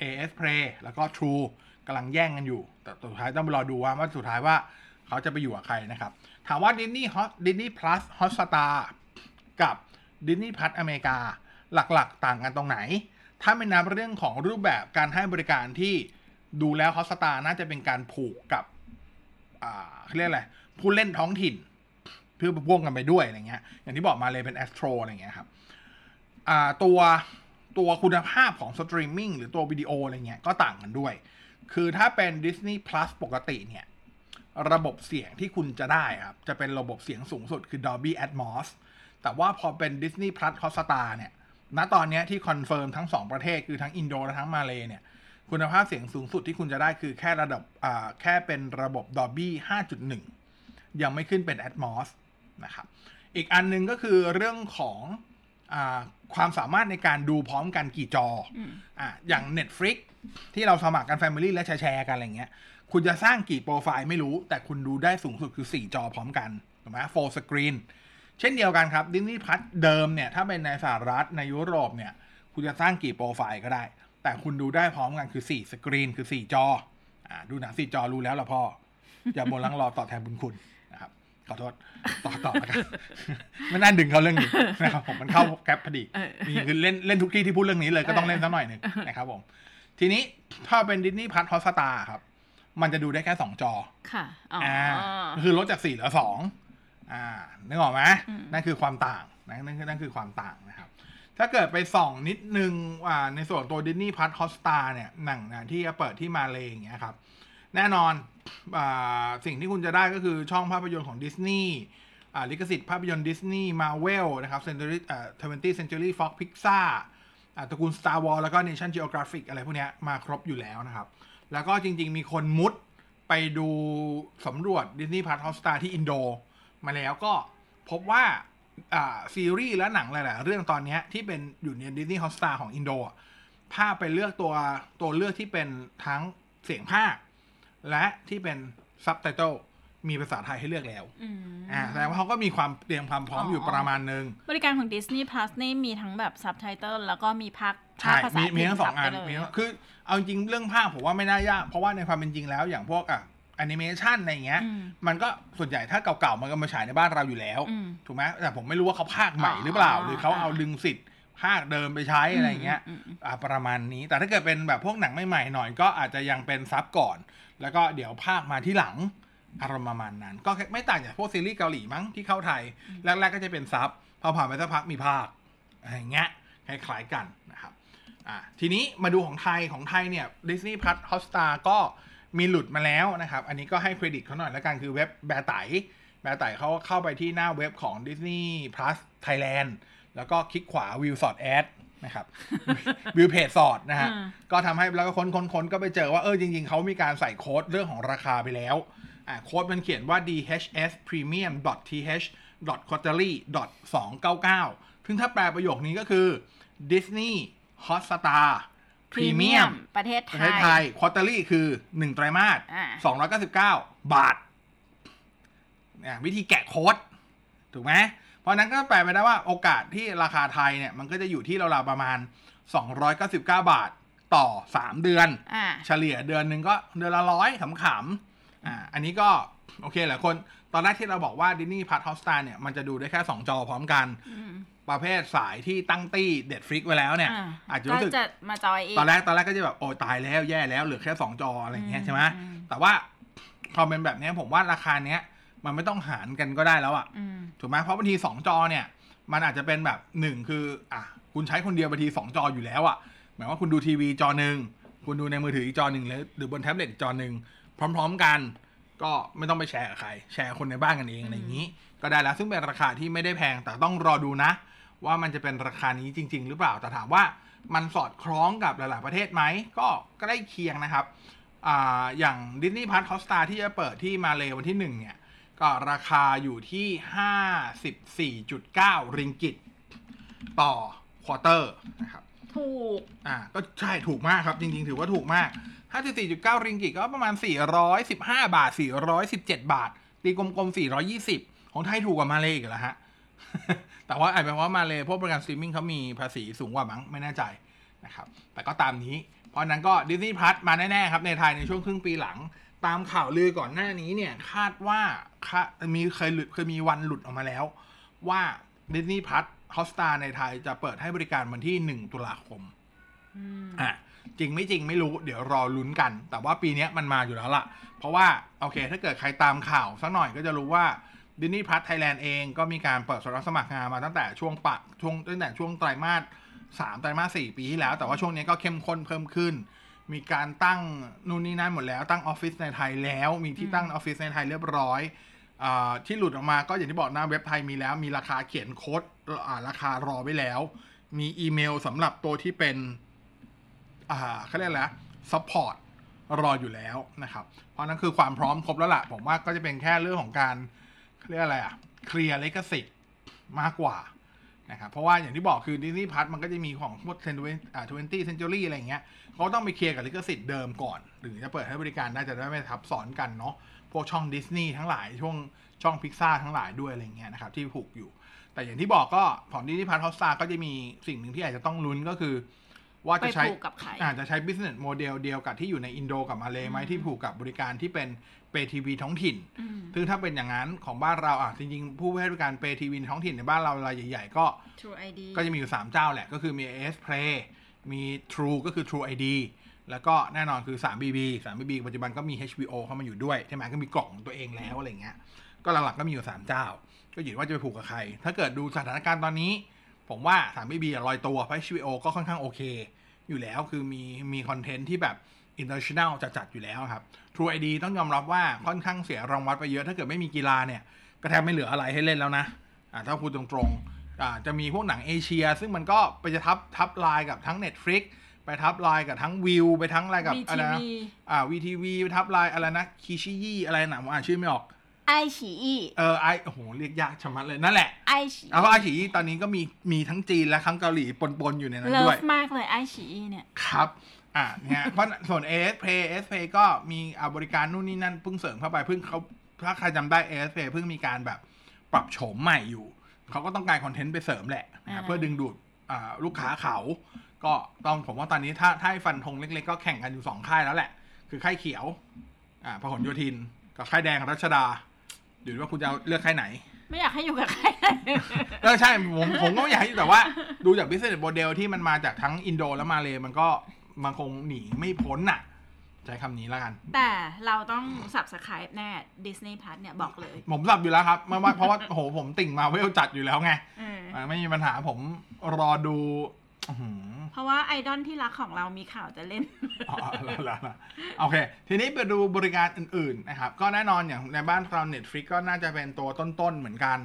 [SPEAKER 2] AS Play แล้วก็ True กำลังแย่งกันอยู่ แต่สุดท้ายต้องรอดูว่าว่าสุดท้ายว่าเขาจะไปอยู่กับใครนะครับ ถามว่า Disney Hot Disney Plus Hotstar กับ Disney Plus อเมริกาหลักๆ ต่างกันตรงไหน ถ้าไม่นับเรื่องของรูปแบบการให้บริการที่ดูแล้ว Hotstar น่าจะเป็นการผูกกับ อ่าเรียกอะไรผู้เล่นท้องถิ่น เพื่อพ่วงกันไปด้วยอะไรเงี้ย อย่างที่บอกมาเลยเป็น Astro อะไรเงี้ยครับ อ่าตัวตัวคุณภาพของสตรีมมิ่งหรือตัววิดีโออะไรเงี้ยก็ต่างกันด้วย คือถ้าเป็น Disney Plus ปกติเนี่ย ระบบเสียงที่คุณจะได้ครับ จะเป็นระบบเสียงสูงสุดคือ Dolby Atmos แต่ว่าพอเป็น Disney Plus Hotstar เนี่ย ณตอนเนี้ยที่คอนเฟิร์มทั้งสองประเทศคือทั้งอินโดและทั้งมาเลเนี่ย คุณภาพเสียงสูงสุดที่คุณจะได้คือแค่ระดับอ่าแค่เป็นระบบ Dolby 5.1 ยังไม่ขึ้นเป็น Atmos นะครับ อีกอันหนึงก็คือเรื่องของอาความสามารถในการดูพร้อมกันกี่จออ
[SPEAKER 3] ม
[SPEAKER 2] อะอย่าง Netflix ที่เราสมัครกัน Family และแชร์ๆกันอะไรเงี้ย คุณจะสร้างกี่โปรไฟล์ไม่รู้ แต่คุณดูได้สูงสุดคือ 4 จอพร้อมกันถูกไหม full screen เช่นเดียวกันครับ Disney Plus เดิมเนี่ย ถ้าเป็นในสหรัฐในยุโรปเนี่ย คุณจะสร้างกี่โปรไฟล์ก็ได้ แต่คุณดูได้พร้อมกันคือ 4 สกรีนคือ 4 จออ่าดูหนัง4จอรู้แล้วละพ่อ อย่าบนลังรอตอบแทนบุญคุณนะครับขอโทษต่อต่อแล้วกันไม่น่าดึงเขาเรื่องนี้นะครับผมมันเข้าแก๊ปพอดี
[SPEAKER 3] เออ
[SPEAKER 2] มีคือเล่นเล่นทุกที่ที่พูดเรื่องนี้เลยก็ต้องเล่นสักหน่อยหนึ่งนะครับผม ทีนี้ถ้าเป็นดิสนีย์พัทฮอสตาครับ มันจะดูได้แค่สองจอ
[SPEAKER 3] ค่ะ อ๋ออ
[SPEAKER 2] อ่าคือลดจากสี่เหลือสอง อ่านึกออกไหม
[SPEAKER 3] อืม
[SPEAKER 2] นั่นคือความต่างนะนั่นคือนั่นคือความต่างนะครับ ถ้าเกิดไปส่องนิดนึงอ่าในส่วนตัว Disney Plus Hotstar เนี่ยหนังนะที่จะเปิดที่มาเลยอย่างเงี้ยครับ แน่นอนอาสิ่งที่คุณจะได้ก็คือช่องภาพยนตร์ของดิสนีย์อ่าลิขสิทธิ์ภาพยนตร์ Disney Marvel นะครับ Century อ่า Twenty Century Fox Pixar ตระกูล Star Wars แล้วก็ National Geographic อะไรพวกเนี้ยมาครบอยู่แล้วนะครับ แล้วก็จริง ๆ มีคนมุดไปดูสำรวจ Disney Plus Hotstar ที่อินโด มาแล้วก็พบว่าอ่าซีรีส์และหนังหลายๆเรื่องตอนเนี้ยที่เป็นอยู่ใน Disney Hotstar ของอินโดอะภาพไปเลือกตัวตัวเลือกที่เป็นทั้งเสียงพากย์ และที่เป็นซับไตเติลมีภาษาไทยให้เลือกแล้ว
[SPEAKER 3] อืม
[SPEAKER 2] อ่าแสดงว่าเขาก็มีความเตรียมความพร้อม
[SPEAKER 3] อ๋อ
[SPEAKER 2] อ
[SPEAKER 3] อ
[SPEAKER 2] ยู่ประมาณนึง
[SPEAKER 3] บริการของ Disney Plus นี่มีทั้งแบบซับไตเติลแล้วก็มีพากย์
[SPEAKER 2] ใช่
[SPEAKER 3] พากย์ภาษา
[SPEAKER 2] มีมี
[SPEAKER 3] ถิ่
[SPEAKER 2] ทั้งสองอัน
[SPEAKER 3] sub ไปเลย
[SPEAKER 2] มีทั้งคือเอาจริงๆเรื่องพากย์ผมว่าไม่น่ายาก เพราะว่าในความเป็นจริงแล้วอย่างพวกอะ แอนิเมชันอะไรอย่างเงี้ย
[SPEAKER 3] อืม
[SPEAKER 2] มันก็ส่วนใหญ่ถ้าเก่าๆ มันก็มาฉายในบ้านเราอยู่แล้ว
[SPEAKER 3] อืม
[SPEAKER 2] ถูกไหมแต่ผมไม่รู้ว่าเขาพากย์ใหม่
[SPEAKER 3] อ๋อ
[SPEAKER 2] หรือเปล่า หรือเขา
[SPEAKER 3] อ่า
[SPEAKER 2] เอาดึงสิทธิ์พากย์เดิมไปใช้อะไรอย่างเงี้ย
[SPEAKER 3] อืมอืม
[SPEAKER 2] อ่าประมาณนี้ แต่ถ้าเกิดเป็นแบบพวกหนังใหม่ๆหน่อยก็อาจจะยังเป็น sub ก่อน แล้วก็เดี๋ยวพากย์มาทีหลังอารมณ์ประมาณนั้น ก็ไม่ต่างจากพวกซีรีส์เกาหลีมั้งที่เข้าไทยแรกๆก็จะเป็น sub พอผ่านไปสักพักมีพากย์อะไรอย่างเงี้ยคล้ายๆกันนะครับอ่าทีนี้มาดูของไทยของไทยเนี่ย Disney Plus Hotstar ก็ มีหลุดมาแล้วนะครับ อันนี้ก็ให้เครดิตเขาหน่อยแล้วกันคือเว็บแบร์ไตแบร์ไตเขาเข้าไปที่หน้าเว็บของ Disney Plus Thailand แล้วก็คลิกขวาวิวสอดแอดนะครับ view page source นะฮะ
[SPEAKER 3] อืม
[SPEAKER 2] ก็ทำให้แล้วก็ค้นค้นค้นก็ไปเจอว่าเออจริง ๆเขามีการใส่โค้ดเรื่องของราคาไปแล้วอ่าโค้ดมันเขียนว่า dhs premium th quarterly 299ซึ่งถ้าแปลประโยคนี้ก็คือ Disney Hotstar Premium
[SPEAKER 3] ประเทศ
[SPEAKER 2] ประ
[SPEAKER 3] ไท
[SPEAKER 2] เทศไท
[SPEAKER 3] ย
[SPEAKER 2] ย quarterly คือ1ไตรมาส
[SPEAKER 3] อ่า
[SPEAKER 2] 299บาทเนี่ยวิธีแกะโค้ดถูกไหมเพราะฉะนั้นก็แปลไปได้ว่าโอกาสที่ราคาไทยเนี่ยมันก็จะอยู่ที่ราวๆประมาณ 299 บาทต่อ 3 เดือน
[SPEAKER 3] อ่า
[SPEAKER 2] เฉลี่ยเดือนหนึ่งก็เดือนละร้อยขำๆอ่าอันนี้ก็โอเคแหละคน ตอนแรกที่เราบอกว่าดินี่พัทฮอสตาเนี่ยมันจะดูได้แค่ 2 จอพร้อมกัน
[SPEAKER 3] อืม
[SPEAKER 2] ประเภทสายที่ตั้งตี้เด็ดฟลิกไว้แล้วเนี่ย
[SPEAKER 3] อ่า
[SPEAKER 2] อาจจะ
[SPEAKER 3] ก็
[SPEAKER 2] รู้สึก
[SPEAKER 3] จะมาจอยอีก
[SPEAKER 2] ตอนแรกตอนแรกก็จะแบบโอ้ตายแล้วแย่แล้วเหลือแค่2จออะไรอย่างเงี้ยใช่ไหม
[SPEAKER 3] อืม
[SPEAKER 2] แต่ว่าพอเป็นแบบเนี้ยผมว่าราคาเนี้ยมันไม่ต้องหารกันก็ได้แล้วอะ
[SPEAKER 3] อืม
[SPEAKER 2] ถูกไหมเพราะบางทีสองจอเนี่ย มันอาจจะเป็นแบบหนึ่งคือ อะ คุณใช้คนเดียวบางทีสองจออยู่แล้วอะหมายว่าคุณดูทีวีจอหนึ่งคุณดูในมือถืออีกจอหนึ่งหรือหรือบนแท็บเล็ตอีกจอหนึ่งพร้อม ๆกันก็ไม่ต้องไปแชร์กับใคร แชร์คนในบ้านกันเองอะไรอย่างนี้ ก็ได้แล้วซึ่งเป็นราคาที่ไม่ได้แพงแต่ต้องรอดูนะ ว่ามันจะเป็นราคานี้จริง ๆ หรือเปล่า แต่ถามว่ามันสอดคล้องกับหลาย ๆ ประเทศไหม ก็ใกล้เคียงนะครับอ่าอย่าง Disney Plus Hotstar ที่จะเปิดที่มาเลวันที่หนึ่งเนี่ย ก็ราคาอยู่ที่ 54.9 ริงกิต ต่อ quarter นะครับ
[SPEAKER 3] ถูก
[SPEAKER 2] อ่า ก็ใช่ถูกมากครับ จริง ๆ ถือว่าถูกมาก 54.9 ริงกิตก็ประมาณ 415 บาท 417 บาท ตีกลมๆ 420 ของไทยถูกกว่ามาเลยอีกเหรอฮะ แต่ว่าอาจเป็นเพราะมาเลยพวกบริการสตรีมมิ่งเขามีภาษีสูงกว่ามั้งไม่แน่ใจนะครับ แต่ก็ตามนี้ เพราะฉะนั้นก็ Disney Plus มาแน่ๆครับในไทยในช่วงครึ่งปีหลัง ตามข่าวลือก่อนหน้านี้เนี่ยคาดว่าคามีเคยหลุดเคยมีวันหลุดออกมาแล้ว ว่า Disney Plus Hotstar ในไทยจะเปิดให้บริการวันที่1ตุลาคม
[SPEAKER 3] อืม
[SPEAKER 2] อะจริงไม่จริงไม่รู้เดี๋ยวรอลุ้นกัน แต่ว่าปีเนี้ยมันมาอยู่แล้วล่ะ เพราะว่า โอเค ถ้าเกิดใครตามข่าวสักหน่อยก็จะรู้ว่า Disney Plus Thailand เองก็มีการเปิดรับสมัครงานมาตั้งแต่ช่วงปะช่วงตั้งแต่ช่วงไตรมาสสามไตรมาสสี่ปีที่แล้ว แต่ว่าช่วงนี้ก็เข้มข้นเพิ่มขึ้น มีการตั้งนู่นนี่นั่นหมดแล้วตั้งออฟฟิศในไทยแล้ว มีที่ตั้งออฟฟิศในไทยเรียบร้อยอาที่หลุดออกมาก็อย่างที่บอกหน้าเว็บไทยมีแล้ว มีราคาเขียนโค้ดอ่าราคารอไว้แล้ว มีอีเมลสำหรับตัวที่เป็นอ่าเขาเรียกอะไรนะ support รออยู่แล้วนะครับ เพราะนั่นคือความพร้อมครบแล้วละ่ะผมว่าก็จะเป็นแค่เรื่องของการ เขาเรียกอะไรอะเคลียร์ลิขสิทธิ์มากกว่านะครับเพราะว่าอย่างที่บอกคือ Disney Plus มันก็จะมีของพวกเซนต์อ่า Twenty Century อะไรอย่างเงี้ยเขาต้องไปเคลียร์กับลิขสิทธิ์เดิมก่อนหรือจะเปิดให้บริการได้จะได้ไม่ทับซ้อนกันเนาะพวกช่องดิสนีย์ทั้งหลายพวกช่องพิกซ่าทั้งหลายด้วยอะไรเงี้ยนะครับที่ผูกอยู่ แต่อย่างที่บอกก็ของ Disney Plus Hotstar ก็จะมีสิ่งหนึ่งที่อาจจะต้องลุ้นก็คือ ว่า
[SPEAKER 3] ไป
[SPEAKER 2] จะใช้
[SPEAKER 3] ผูกกับใคร
[SPEAKER 2] อาจจะใช้ business model เดียวกับที่อยู่ในอินโดกับมาเลไหมที่ผูกกับบริการที่เป็น pay TV ท้องถิ่น
[SPEAKER 3] อืม
[SPEAKER 2] ซึ่งถ้าเป็นอย่างนั้นของบ้านเราอะจริงๆ ผู้ให้บริการ pay TV ท้องถิ่นในบ้านเรารายใหญ่ๆ ก็
[SPEAKER 3] True ID
[SPEAKER 2] ก็จะมีอยู่ 3 เจ้าแหละ ก็คือมี AS Play มี True ก็คือ True ID แล้วก็แน่นอนคือ 3BB 3BB ปัจจุบันก็มี HBO เข้ามาอยู่ด้วยใช่ไหมก็มีกล่องของตัวเองแล้วอะไรเงี้ย ก็หลักๆก็มีอยู่ 3 เจ้า ก็อยู่ที่ว่าจะไปผูกกับใคร ถ้าเกิดดูสถานการณ์ตอนนี้ ผมว่า 3BB อะลอยตัวเพราะ HBO ก็ค่อนข้างโอเค อยู่แล้วคือมีมีคอนเทนต์ที่แบบ international จัดๆอยู่แล้วครับ True ID ต้องยอมรับว่าค่อนข้างเสียรางวัลไปเยอะถ้าเกิดไม่มีกีฬาเนี่ยก็แทบไม่เหลืออะไรให้เล่นแล้วนะอ่าถ้าพูดตรงๆอ่าจะมีพวกหนังเอเชีย ซึ่งมันก็ไปจะทับทับลายกับทั้ง Netflix ไปทับลายกับทั้งวิวไปทั้งอะไรกับอะไรนะ
[SPEAKER 3] VTV
[SPEAKER 2] อ่า VTV ไปทับลายอะไรนะคิชิยี่อะไรนะผมอ่านชื่อไม่ออก
[SPEAKER 3] ไอฉีอี
[SPEAKER 2] เออไอโอ้โหเรียกยากชะมัดเลยนั่นแหละ
[SPEAKER 3] ไอฉี
[SPEAKER 2] แล้วก็ไอฉียี่ตอนนี้ก็มีมีทั้งจีนและทั้งเกาหลีปนๆอยู่ในนั้น
[SPEAKER 3] เลิ
[SPEAKER 2] ด้วย
[SPEAKER 3] ฟมากเลยไอฉีอีเนี่ย
[SPEAKER 2] ครับ อ่าเนี่ย เพราะส่วน AS Play AS Play ก็มีอ่าบริการนู่นนี่นั่นเพิ่งเสริมเข้าไปเพิ่งเขาถ้าใครจำได้ AS Play เพิ่งมีการแบบปรับโฉมใหม่อยู่ เขาก็ต้องการคอนเทนต์ไปเสริมแหละนะครับ
[SPEAKER 3] อ่า
[SPEAKER 2] เพื่อดึงดูดอ่าลูกค้าเขา ก็ต้องผมว่าตอนนี้ถ้าถ้าให้ฟันธงเล็กๆ ก็แข่งกันอยู่สองค่ายแล้วแหละ คือค่ายเขียว อ่าพหลโยธิน กับค่ายแดงรัชดาอยู่ที่ว่าคุณจะเลือกค่ายไหน
[SPEAKER 3] ไม่อยากให้อยู่กับใคร
[SPEAKER 2] เออใช่ผมผมก็ไม่อยากให้แต่ว่า ดูจาก business model ที่มันมาจากทั้งอินโดและมาเลมันก็ มันคงหนีไม่พ้นน่ะ ใช้คำนี้แล้วกัน
[SPEAKER 3] แต่เราต้องสับส c r i b e แน่ Disney Plus เนี่ยบอกเลย
[SPEAKER 2] ผมสับอยู่แล้วครับไม่ว่าเพราะว่าโอ้โหผมติ่งมาเวลจัดอยู่แล้วไง
[SPEAKER 3] เออ
[SPEAKER 2] อ่าไม่มีปัญหาผมรอดูอื้อหือ
[SPEAKER 3] เพราะว่าไอดอลที่รักของเรามีข่าวจะเล่น
[SPEAKER 2] อ๋อแล้วแล้วแล้วโอเค ทีนี้ไปดูบริการอื่นๆนะครับ ก็แน่นอนอย่างในบ้านเรา Netflix ก็น่าจะเป็นตัวต้นๆเหมือนกัน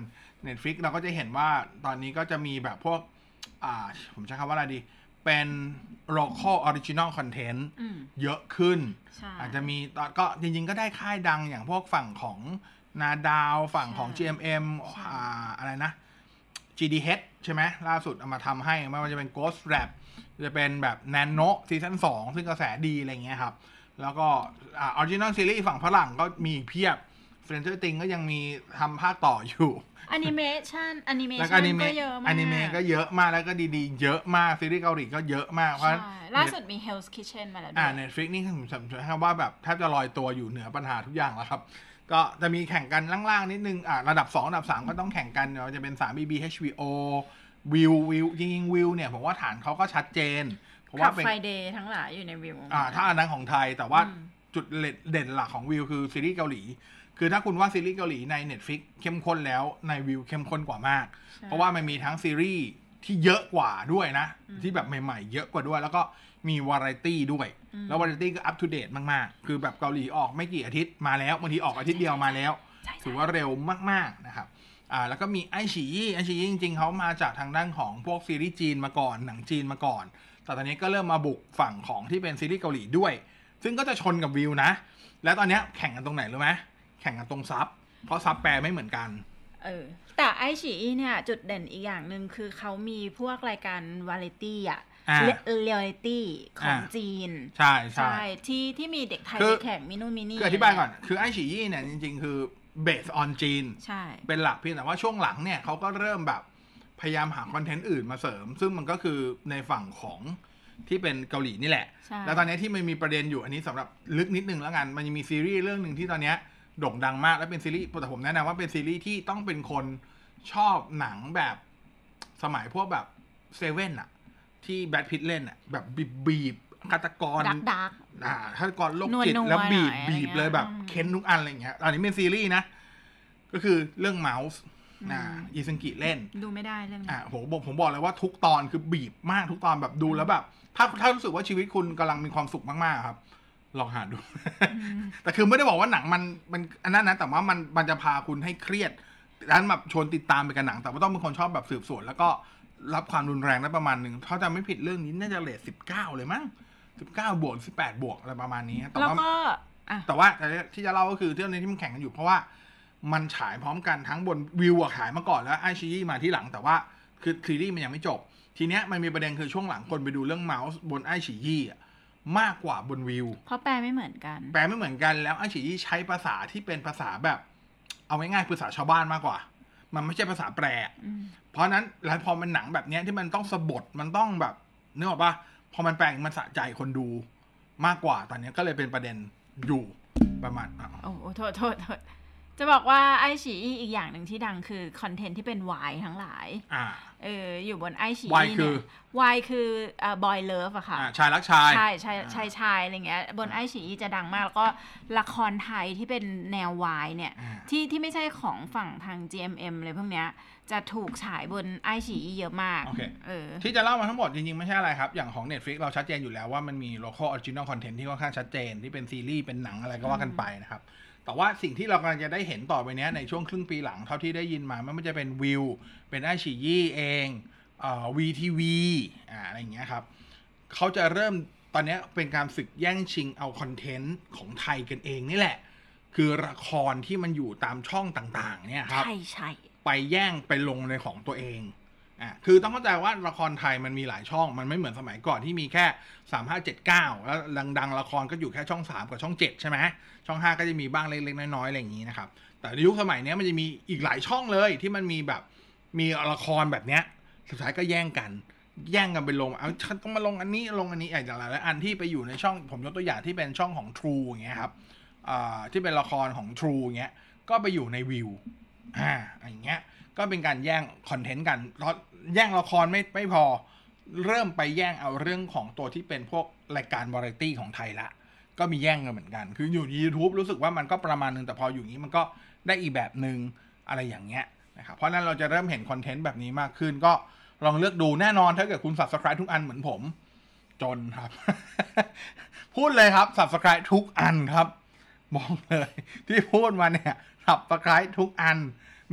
[SPEAKER 2] Netflix เราก็จะเห็นว่าตอนนี้ก็จะมีแบบพวก อ่า ผมใช้คำว่าอะไรดี เป็น local original content
[SPEAKER 3] อืม
[SPEAKER 2] เยอะขึ้น
[SPEAKER 3] ใช่
[SPEAKER 2] อาจจะมีตอนก็จริงๆก็ได้ค่ายดังอย่างพวกฝั่งของนาดาวฝั่งของ
[SPEAKER 3] ใช่
[SPEAKER 2] GMM
[SPEAKER 3] ใช่
[SPEAKER 2] อ่าอะไรนะ GDH ใช่ไหมล่าสุดเอามาทำให้ไม่ว่าจะเป็น Ghost Rap จะเป็นแบบ Nano ซีซั่น2ซึ่งกระแสดีอะไรเงี้ยครับ แล้วก็อ่า Original Series ฝั่งฝรั่งก็มีอีกเพียบ Stranger Things ก็ยังมีทำภาคต่ออยู่
[SPEAKER 3] แอนิเมชันแอนิเม
[SPEAKER 2] แล้วก็
[SPEAKER 3] ชั
[SPEAKER 2] อนนิเม
[SPEAKER 3] ก็เยอะมาก
[SPEAKER 2] อนิเมะก็เยอะมากแล้วก็ดีๆ เยอะมากซีรีส์เกาหลีก็เยอะมากเพราะ
[SPEAKER 3] ใช่ล่าสุดมี Hell's Kitchen มาแล้วด้
[SPEAKER 2] อ่า
[SPEAKER 3] วย
[SPEAKER 2] Netflix นี่ผมใช้คำว่าแบบแทบจะลอยตัวอยู่เหนือปัญหาทุกอย่างแล้วครับ ก็จะมีแข่งกันล่างๆ นิดนึงอ่าระดับ 2 ระดับ 3 ก็ต้องแข่งกันเนาะจะเป็น3 BB HBO วิววิวจริงๆวิวเนี่ยผมว่าฐานเขาก็ชัดเจน เพราะ
[SPEAKER 3] ขั
[SPEAKER 2] ว่า
[SPEAKER 3] บ
[SPEAKER 2] เป็น
[SPEAKER 3] ไฟเดย์ทั้งหลายอยู่ในวิว
[SPEAKER 2] อ่าถ้าอันนั้นของไทยแต่ว่า
[SPEAKER 3] อืม
[SPEAKER 2] จุดเด่นหลักของวิวคือซีรีส์เกาหลี คือถ้าคุณว่าซีรีส์เกาหลีใน Netflix เข้มข้นแล้วในวิวเข้มข้นกว่ามาก
[SPEAKER 3] ใช่
[SPEAKER 2] เพราะว่ามันมีทั้งซีรีส์ที่เยอะกว่าด้วยนะ ที่แบบใหม่ๆ เยอะกว่าด้วย แล้วก็มีวาไรตี้ด้วย แล้ววาไรตี้ก็อัป o d เดตมากๆ คือแบบเกาหลีออกไม่กี่อาทิตย์มาแล้วบางทีออกอาทิตย์เดียวมาแล้ว
[SPEAKER 3] ใช่ใช่
[SPEAKER 2] ถือว่าเร็วมากๆนะครับอ่าแล้วก็มีไอฉียี่ไอฉียี่จริงๆเขามาจากทางด้านของพวกซีรีส์จีนมาก่อนหนังจีนมาก่อน แต่ตอนนี้ก็เริ่มมาบุกฝั่งของที่เป็นซีรีส์เกาหลีด้วย ซึ่งก็จะชนกับวิวนะ แล้วตอนเนี้ยแข่งกันตรงไหนรู้ไหมแข่งกันตรงซับเพราะซับแปลไม่เหมือนกัน
[SPEAKER 3] เออ แต่ไอฉีอีเนี่ย จุดเด่นอีกอย่างหนึ่งคือเขามีพวกรายการวาไรตี้อะ
[SPEAKER 2] อ่า
[SPEAKER 3] เรียลิตี้ของ
[SPEAKER 2] อ่า
[SPEAKER 3] จีน
[SPEAKER 2] ใช่ใช่
[SPEAKER 3] ที่ที่มีเด็กไทย
[SPEAKER 2] คือ
[SPEAKER 3] ไปแข่งมินูมินี่
[SPEAKER 2] คืออธิบายก่อน คือไอฉียี่เนี่ย จริง ๆ คือ based on จีน
[SPEAKER 3] ใช่
[SPEAKER 2] เป็นหลักเพียงแต่ว่าช่วงหลังเนี่ยเขาก็เริ่มแบบพยายามหาคอนเทนต์อื่นมาเสริม ซึ่งมันก็คือในฝั่งของที่เป็นเกาหลีนี่แหละ
[SPEAKER 3] ใช่
[SPEAKER 2] แล้วตอนนี้ที่มันมีประเด็นอยู่อันนี้สำหรับลึกนิดนึงแล้วกัน มันยังมีซีรีส์เรื่องหนึ่งที่ตอนเนี้ย โด่งดังมาก และเป็นซีรีส์แต่ผมแนะนำว่าเป็นซีรีส์ที่ต้องเป็นคนชอบหนังแบบสมัยพวกแบบเซเว่นอะที่แบทพิทเล่นอะแบบบีบบีบฆาตกร
[SPEAKER 3] ดักดัก
[SPEAKER 2] อ่าฆาตกรโรคจิต
[SPEAKER 3] นัวๆ
[SPEAKER 2] แล้วบีบ
[SPEAKER 3] หน่อย
[SPEAKER 2] บีบเลยแบบ
[SPEAKER 3] อะไรเงี้ย
[SPEAKER 2] เค้นทุกอันอะไรอย่างเงี้ยอันนี้เป็นซีรีส์นะ ก็คือเรื่องเมาส์อ่าอีซึงกิเล่น
[SPEAKER 3] ดูไม่ได้เรื่องนี้
[SPEAKER 2] อ่าผมบอกผมบอกเลยว่าทุกตอนคือบีบมากทุกตอนแบบดูแล้วแบบ ถ้าถ้ารู้สึกว่าชีวิตคุณกำลังมีความสุขมากๆครับ ลองหาดู แต่คือไม่ได้บอกว่าหนังมันมันอันนั้นนะแต่ว่ามันมันจะพาคุณให้เครียดดังนั้นแบบชวนติดตามไปกับหนัง แต่ว่าต้องเป็นคนชอบแบบสืบสวน แล้วก็รับความรุนแรงได้ประมาณหนึ่งถ้าจะไม่ผิดเรื่องนี้น่าจะเลทสิบเก้าเลยมั้งสิบเก้าบวกสิบแปดบวกอะไรประมาณนี้แต่
[SPEAKER 3] แล้ว
[SPEAKER 2] ว่า
[SPEAKER 3] ก็อะ
[SPEAKER 2] แต่ว่าแต่ที่จะเล่าก็คือเรื่องนี้ที่มันแข่งกันอยู่เพราะว่ามันฉายพร้อมกันทั้งบนวิวอะขายมาก่อนแล้วไอชีมาที่หลังแต่ว่าคือซีรีส์มันยังไม่จบ ทีเนี้ยมันมีประเด็นคือช่วงหลังคนไปดูเรื่องเมาส์บนไอชียี่อะ มากกว่าบนวิว
[SPEAKER 3] เพราะแปลไม่เหมือนกัน
[SPEAKER 2] แปลไม่เหมือนกันแล้วไอฉียี่ใช้ภาษาที่เป็นภาษาแบบ เอาง่ายๆภาษาชาวบ้านมากกว่า มันไม่ใช่ภาษาแปล
[SPEAKER 3] อืม
[SPEAKER 2] เพราะฉะนั้นแล้วพอมันหนังแบบเนี้ยที่มันต้องสะบดมันต้องแบบนึกออกปะพอมันแปลงมันสะใจคนดูมากกว่าตอนเนี้ยก็เลยเป็นประเด็นอยู่ประมาณอะ
[SPEAKER 3] โอ้โหโทษโทษโทษจะบอกว่าไอฉีอีอีกอย่างหนึ่งที่ดังคือคอนเทนต์ที่เป็นวายทั้งหลาย
[SPEAKER 2] อ่า
[SPEAKER 3] เอออยู่บนไอฉี
[SPEAKER 2] Y คือ
[SPEAKER 3] วายคือเอ่อบอยเลิฟอะค่ะ
[SPEAKER 2] อ่าชายรักชาย
[SPEAKER 3] ใช่ใช่ใช่ใช่อะไรเงี้ยบนไอฉีจะดังมาก แล้วก็ละครไทยที่เป็นแนววายเนี่ย
[SPEAKER 2] อ่า
[SPEAKER 3] ที่ที่ไม่ใช่ของฝั่งทาง GMM เลยพวกเนี้ยจะถูกฉายบนไอฉีเยอะมาก
[SPEAKER 2] โอเค
[SPEAKER 3] เออ
[SPEAKER 2] ที่จะเล่ามาทั้งหมดจริงๆ ไม่ใช่อะไรครับ อย่างของ Netflix เราชัดเจนอยู่แล้วว่ามันมี local original content ที่ค่อนข้างชัดเจนที่เป็นซีรีส์เป็นหนังอะไรก็ว่ากันไปนะครับ แต่ว่าสิ่งที่เรากำลังจะได้เห็นต่อไปเนี้ยในช่วงครึ่งปีหลังเท่าที่ได้ยินมาไม่ว่าจะเป็นวิว เป็นไอชียี่เองเอ่อ VTV อ่าอะไรอย่างเงี้ยครับเขาจะเริ่มตอนเนี้ยเป็นการศึกแย่งชิงเอาคอนเทนต์ของไทยกันเองนี่แหละ คือละครที่มันอยู่ตามช่องต่างๆ เนี่ยครับ
[SPEAKER 3] ใช่ใช่
[SPEAKER 2] ไปแย่งไปลงในของตัวเองอะคือต้องเข้าใจว่าละครไทยมันมีหลายช่อง มันไม่เหมือนสมัยก่อนที่มีแค่สามห้าเจ็ดเก้าแล้วดัง ๆ ละครก็อยู่แค่ช่องสามกับช่องเจ็ดใช่ไหม ช่องห้าก็จะมีบ้างเล็กๆน้อยๆอะไรอย่างนี้นะครับ แต่ยุคสมัยนี้มันจะมีอีกหลายช่องเลยที่มันมีแบบมีละครแบบเนี้ยสุดท้ายก็แย่งกัน แย่งกันไปลงเอาฉันต้องมาลงอันนี้ลงอันนี้อย่างหลายอันที่ไปอยู่ในช่องผมยกตัวอย่างที่เป็นช่องของ True อย่างเงี้ยครับที่เป็นละครของ True อย่างเงี้ยก็ไปอยู่ในวิวอ่าอย่างเงี้ยก็เป็นการแย่งคอนเทนต์กันเพราะแย่งละครไม่ไม่พอ เริ่มไปแย่งเอาเรื่องของตัวที่เป็นพวกรายการวาไรตี้ของไทยละ ก็มีแย่งกันเหมือนกัน คืออยู่ใน YouTube รู้สึกว่ามันก็ประมาณนึง แต่พออยู่อย่างนี้มันก็ได้อีกแบบหนึ่งอะไรอย่างเงี้ยนะครับ เพราะฉะนั้นเราจะเริ่มเห็นคอนเทนต์แบบนี้มากขึ้น ก็ลองเลือกดูแน่นอนถ้าเกิดคุณ subscribe ทุกอันเหมือนผม จนครับ พูดเลยครับ subscribe ทุกอันครับบอกเลย ที่พูดมาเนี่ย subscribe ทุกอัน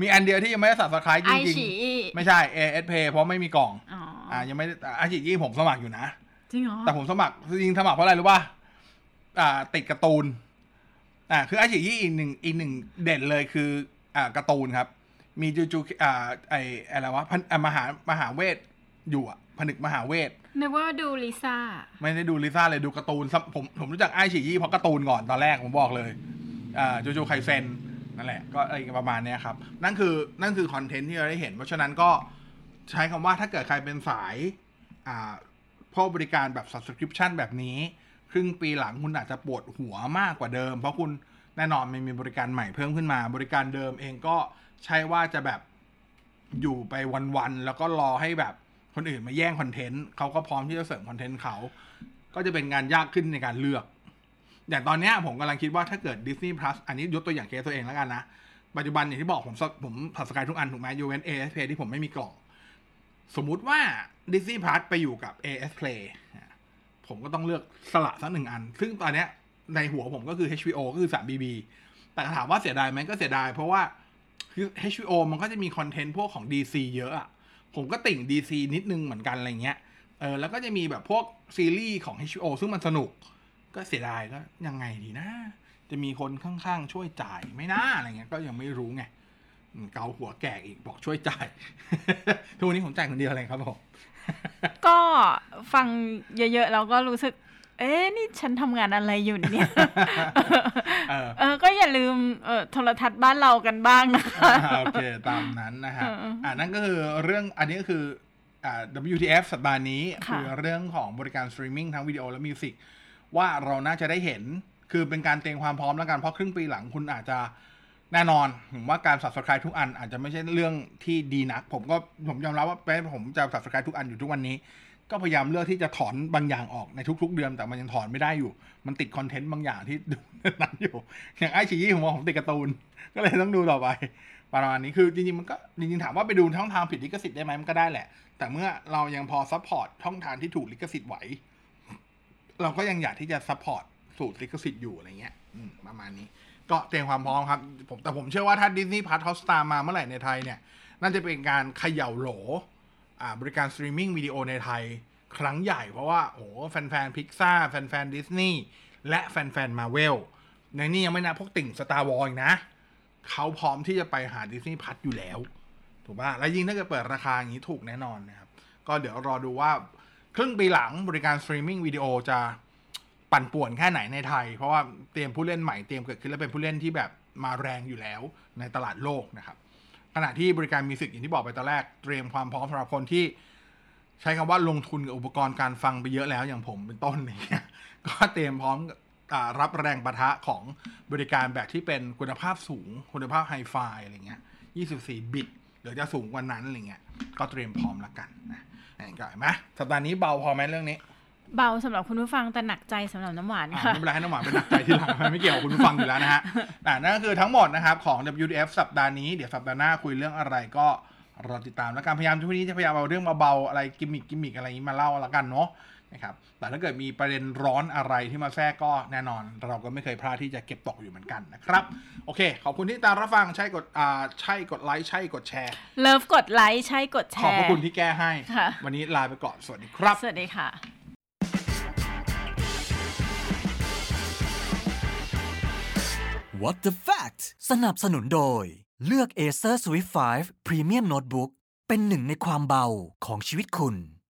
[SPEAKER 2] มีอันเดียวที่ยังไม่ได้ subscribe จ
[SPEAKER 3] ไอ
[SPEAKER 2] ริง
[SPEAKER 3] ฉี
[SPEAKER 2] ๆไม่ใช่ AS Pay เพราะไม่มีกล่อง
[SPEAKER 3] อ๋ออ
[SPEAKER 2] อ่ายังไม่ได้อาชีพยี่ผมสมัครอยู่นะ
[SPEAKER 3] จริงเหรอ
[SPEAKER 2] แต่ผมสมัครจริงๆสมัครเพราะอะไรรู้ป่ะ อ่าติดการ์ตูนอ่าคืออาชีพยี่อีกหนึ่งอีกหนึ่งเด่นเลยคืออ่าการ์ตูนครับ มีจูจูอ่าไออะไรวะพันอ่ามหามหาเวทอยู่อะผนึกมหาเวท
[SPEAKER 3] นึกว่าดูลิซ่า
[SPEAKER 2] ไม่ได้ดูลิซ่าเลยดูการ์ตูนซับผมผมรู้จักไอฉียี่เพราะการ์ตูนก่อนตอนแรกผมบอกเลยอ่าจูจูไคเซนนั่นแหละ ก็อะไรประมาณเนี้ยครับ นั่นคือนั่นคือคอนเทนต์ที่เราได้เห็น เพราะฉะนั้นก็ใช้คำว่าถ้าเกิดใครเป็นสายอ่าพวกบริการแบบ subscription แบบนี้ ครึ่งปีหลังคุณอาจจะปวดหัวมากกว่าเดิม เพราะคุณแน่นอนมันมีบริการใหม่เพิ่มขึ้นมา บริการเดิมเองก็ใช่ว่าจะแบบอยู่ไปวันๆแล้วก็รอให้แบบคนอื่นมาแย่งคอนเทนต์เขาก็พร้อมที่จะเสริมคอนเทนต์เขาก็จะเป็นงานยากขึ้นในการเลือกอย่างตอนนี้ผมกำลังคิดว่าถ้าเกิด Disney Plus อันนี้ยกตัวอย่างเคสตัวเองแล้วกันนะ ปัจจุบันอย่างที่บอกผมผมผัดสกายทุกอันถูกไหมยกเว้น AIS Play ที่ผมไม่มีกล่อง สมมุติว่า Disney Plus ไปอยู่กับ AIS Play ผมก็ต้องเลือกสละสักหนึ่งอัน ซึ่งตอนเนี้ยในหัวผมก็คือ HBO ก็คือ 3BB แต่ถามว่าเสียดายไหมก็เสียดาย เพราะว่าคือ HBO มันก็จะมีคอนเทนต์พวกของ DC เยอะอะผมก็ติ่ง DC นิดนึงเหมือนกันอะไรเงี้ย เออ แล้วก็จะมีแบบพวกซีรีส์ของ HBO ซึ่งมันสนุก ก็เสียดายก็ยังไงดีนะ จะมีคนข้างๆ ช่วยจ่ายไหม่น่าอะไรเงี้ย ก็ยังไม่รู้ไง เกาหัวแก่อีกบอกช่วยจ่าย ทุกวันนี้ผมจ่ายคนเดียวเลยครับผม
[SPEAKER 3] ก็ฟังเยอะๆแล้วก็รู้สึก เอ๊ะนี่ฉันทำงานอะไรอยู่เนี่ย
[SPEAKER 2] เออ
[SPEAKER 3] เออก็อย่าลืมเออโทรทัศน์บ้านเรากันบ้างนะคะ
[SPEAKER 2] อ่าโอเค ตามนั้นนะฮะ
[SPEAKER 3] เอออ่
[SPEAKER 2] อ่านั่นก็คือเรื่องอันนี้ก็คืออ่า WTF สัปดาห์นี้
[SPEAKER 3] ค่ะ
[SPEAKER 2] คือเรื่องของบริการสตรีมมิ่งทั้งวิดีโอและ music ว่าเราน่าจะได้เห็นคือเป็นการเตรียมความพร้อมแล้วกันเพราะครึ่งปีหลังคุณอาจจะ แน่นอนผมว่าการ subscribe ทุกอันอาจจะไม่ใช่เรื่องที่ดีนัก ผมก็ผมยอมรับว่าแม้ผมจะ subscribe ทุกอันอยู่ทุกวันนี้ ก็พยายามเลือกที่จะถอนบางอย่างออกในทุก ๆ เดือนแต่มันยังถอนไม่ได้อยู่ มันติดคอนเทนต์บางอย่างที่ดูนั้นอยู่ อย่างไอชียี่ผมว่าผมติดการ์ตูน ก็เลยต้องดูต่อไป ประมาณนี้คือจริงๆมันก็จริงๆถามว่าไปดูช่องทางผิดลิขสิทธิ์ได้ไหมมันก็ได้แหละ แต่เมื่อเรายังพอ support ช่องทางที่ถูกลิขสิทธิ์ไหวเราก็ยังอยากที่จะ support ถูกลิขสิทธิ์อยู่อะไรเงี้ยประมาณนี้ ก็เตรียมความพร้อมครับผมแต่ผมเชื่อว่าถ้า Disney Plus Hotstar มาเมื่อไหร่ในไทยเนี่ย น่าจะเป็นการเขย่าโหลบริการสตรีมมิ่งวิดีโอในไทยครั้งใหญ่เพราะว่าโอ้โหแฟนๆพิกซ่าแฟนๆดิสนีย์และแฟนๆมาเวลในนี้ยังไม่นับพวกติ่ง Star Wars นะ เขาพร้อมที่จะไปหา Disney Plus อยู่แล้ว ถูกป่ะ แล้วยิ่งถ้าเกิดเปิดราคาอย่างนี้ถูกแน่นอนนะครับ ก็เดี๋ยวรอดูว่า ครึ่งปีหลังบริการสตรีมมิ่งวิดีโอจะ ปั่นป่วนแค่ไหนในไทย เพราะว่าเตรียมผู้เล่นใหม่เตรียมเกิดขึ้นแล้วเป็นผู้เล่นที่แบบมาแรงอยู่แล้วในตลาดโลกนะครับ ขณะที่บริการมิวสิกอย่างที่บอกไปตอนแรกเตรียมความพร้อมสำหรับคนที่ ใช้คำว่าลงทุนกับอุปกรณ์การฟังไปเยอะแล้วอย่างผมเป็นต้นอย่างเงี้ยก็เตรียมพร้อมรับแรงประทะของบริการแบบที่เป็นคุณภาพสูง คุณภาพไฮไฟอะไรเงี้ย 24 บิตหรือจะสูงกว่านั้นอะไรเงี้ย ก็เตรียมพร้อมแล้วกันนะนี่ก็เห็นไหมสัปดาห์นี้เบาพอไหมเรื่องนี้
[SPEAKER 3] เบาสำหรับคุณผู้ฟังแต่หนักใจสำหรับน้ำหวาน
[SPEAKER 2] อะ
[SPEAKER 3] ค่ะ
[SPEAKER 2] ไม่เป็นไรให้น้ำหวานเป็นหนักใจที่หลังมันไม่เกี่ยวกับคุณผู้ฟังอยู่แล้วนะฮะอ่านั่นก็คือทั้งหมดนะครับของ WTF สัปดาห์นี้เดี๋ยวสัปดาห์หน้าคุยเรื่องอะไรก็รอติดตามแล้วกันพยายามทุกนี้จะพยายามเอาเรื่องเบาๆอะไร gimmick gimmick อะไรอย่างนี้มาเล่าละกันเนาะนะครับแต่ถ้าเกิดมีประเด็นร้อนอะไรที่มาแทรกก็แน่นอน เราก็ไม่เคยพลาดที่จะเก็บตกอยู่เหมือนกันนะครับ โอเค ขอบคุณที่ติดตามรับฟังใช่กดอ่าใช่กดไลค์ใช่กดแชร์
[SPEAKER 3] เลิฟกดไลค์ใช่กดแชร์
[SPEAKER 2] ขอบพระคุณที่แก้ให้
[SPEAKER 3] ค่ะ
[SPEAKER 2] วันนี้ลาไปก่อนสวัสดีครับ
[SPEAKER 3] สวัสดีค่ะ
[SPEAKER 1] What the fact สนับสนุนโดย เลือก Acer Swift 5 Premium Notebook เป็นหนึ่งในความเบาของชีวิตคุณ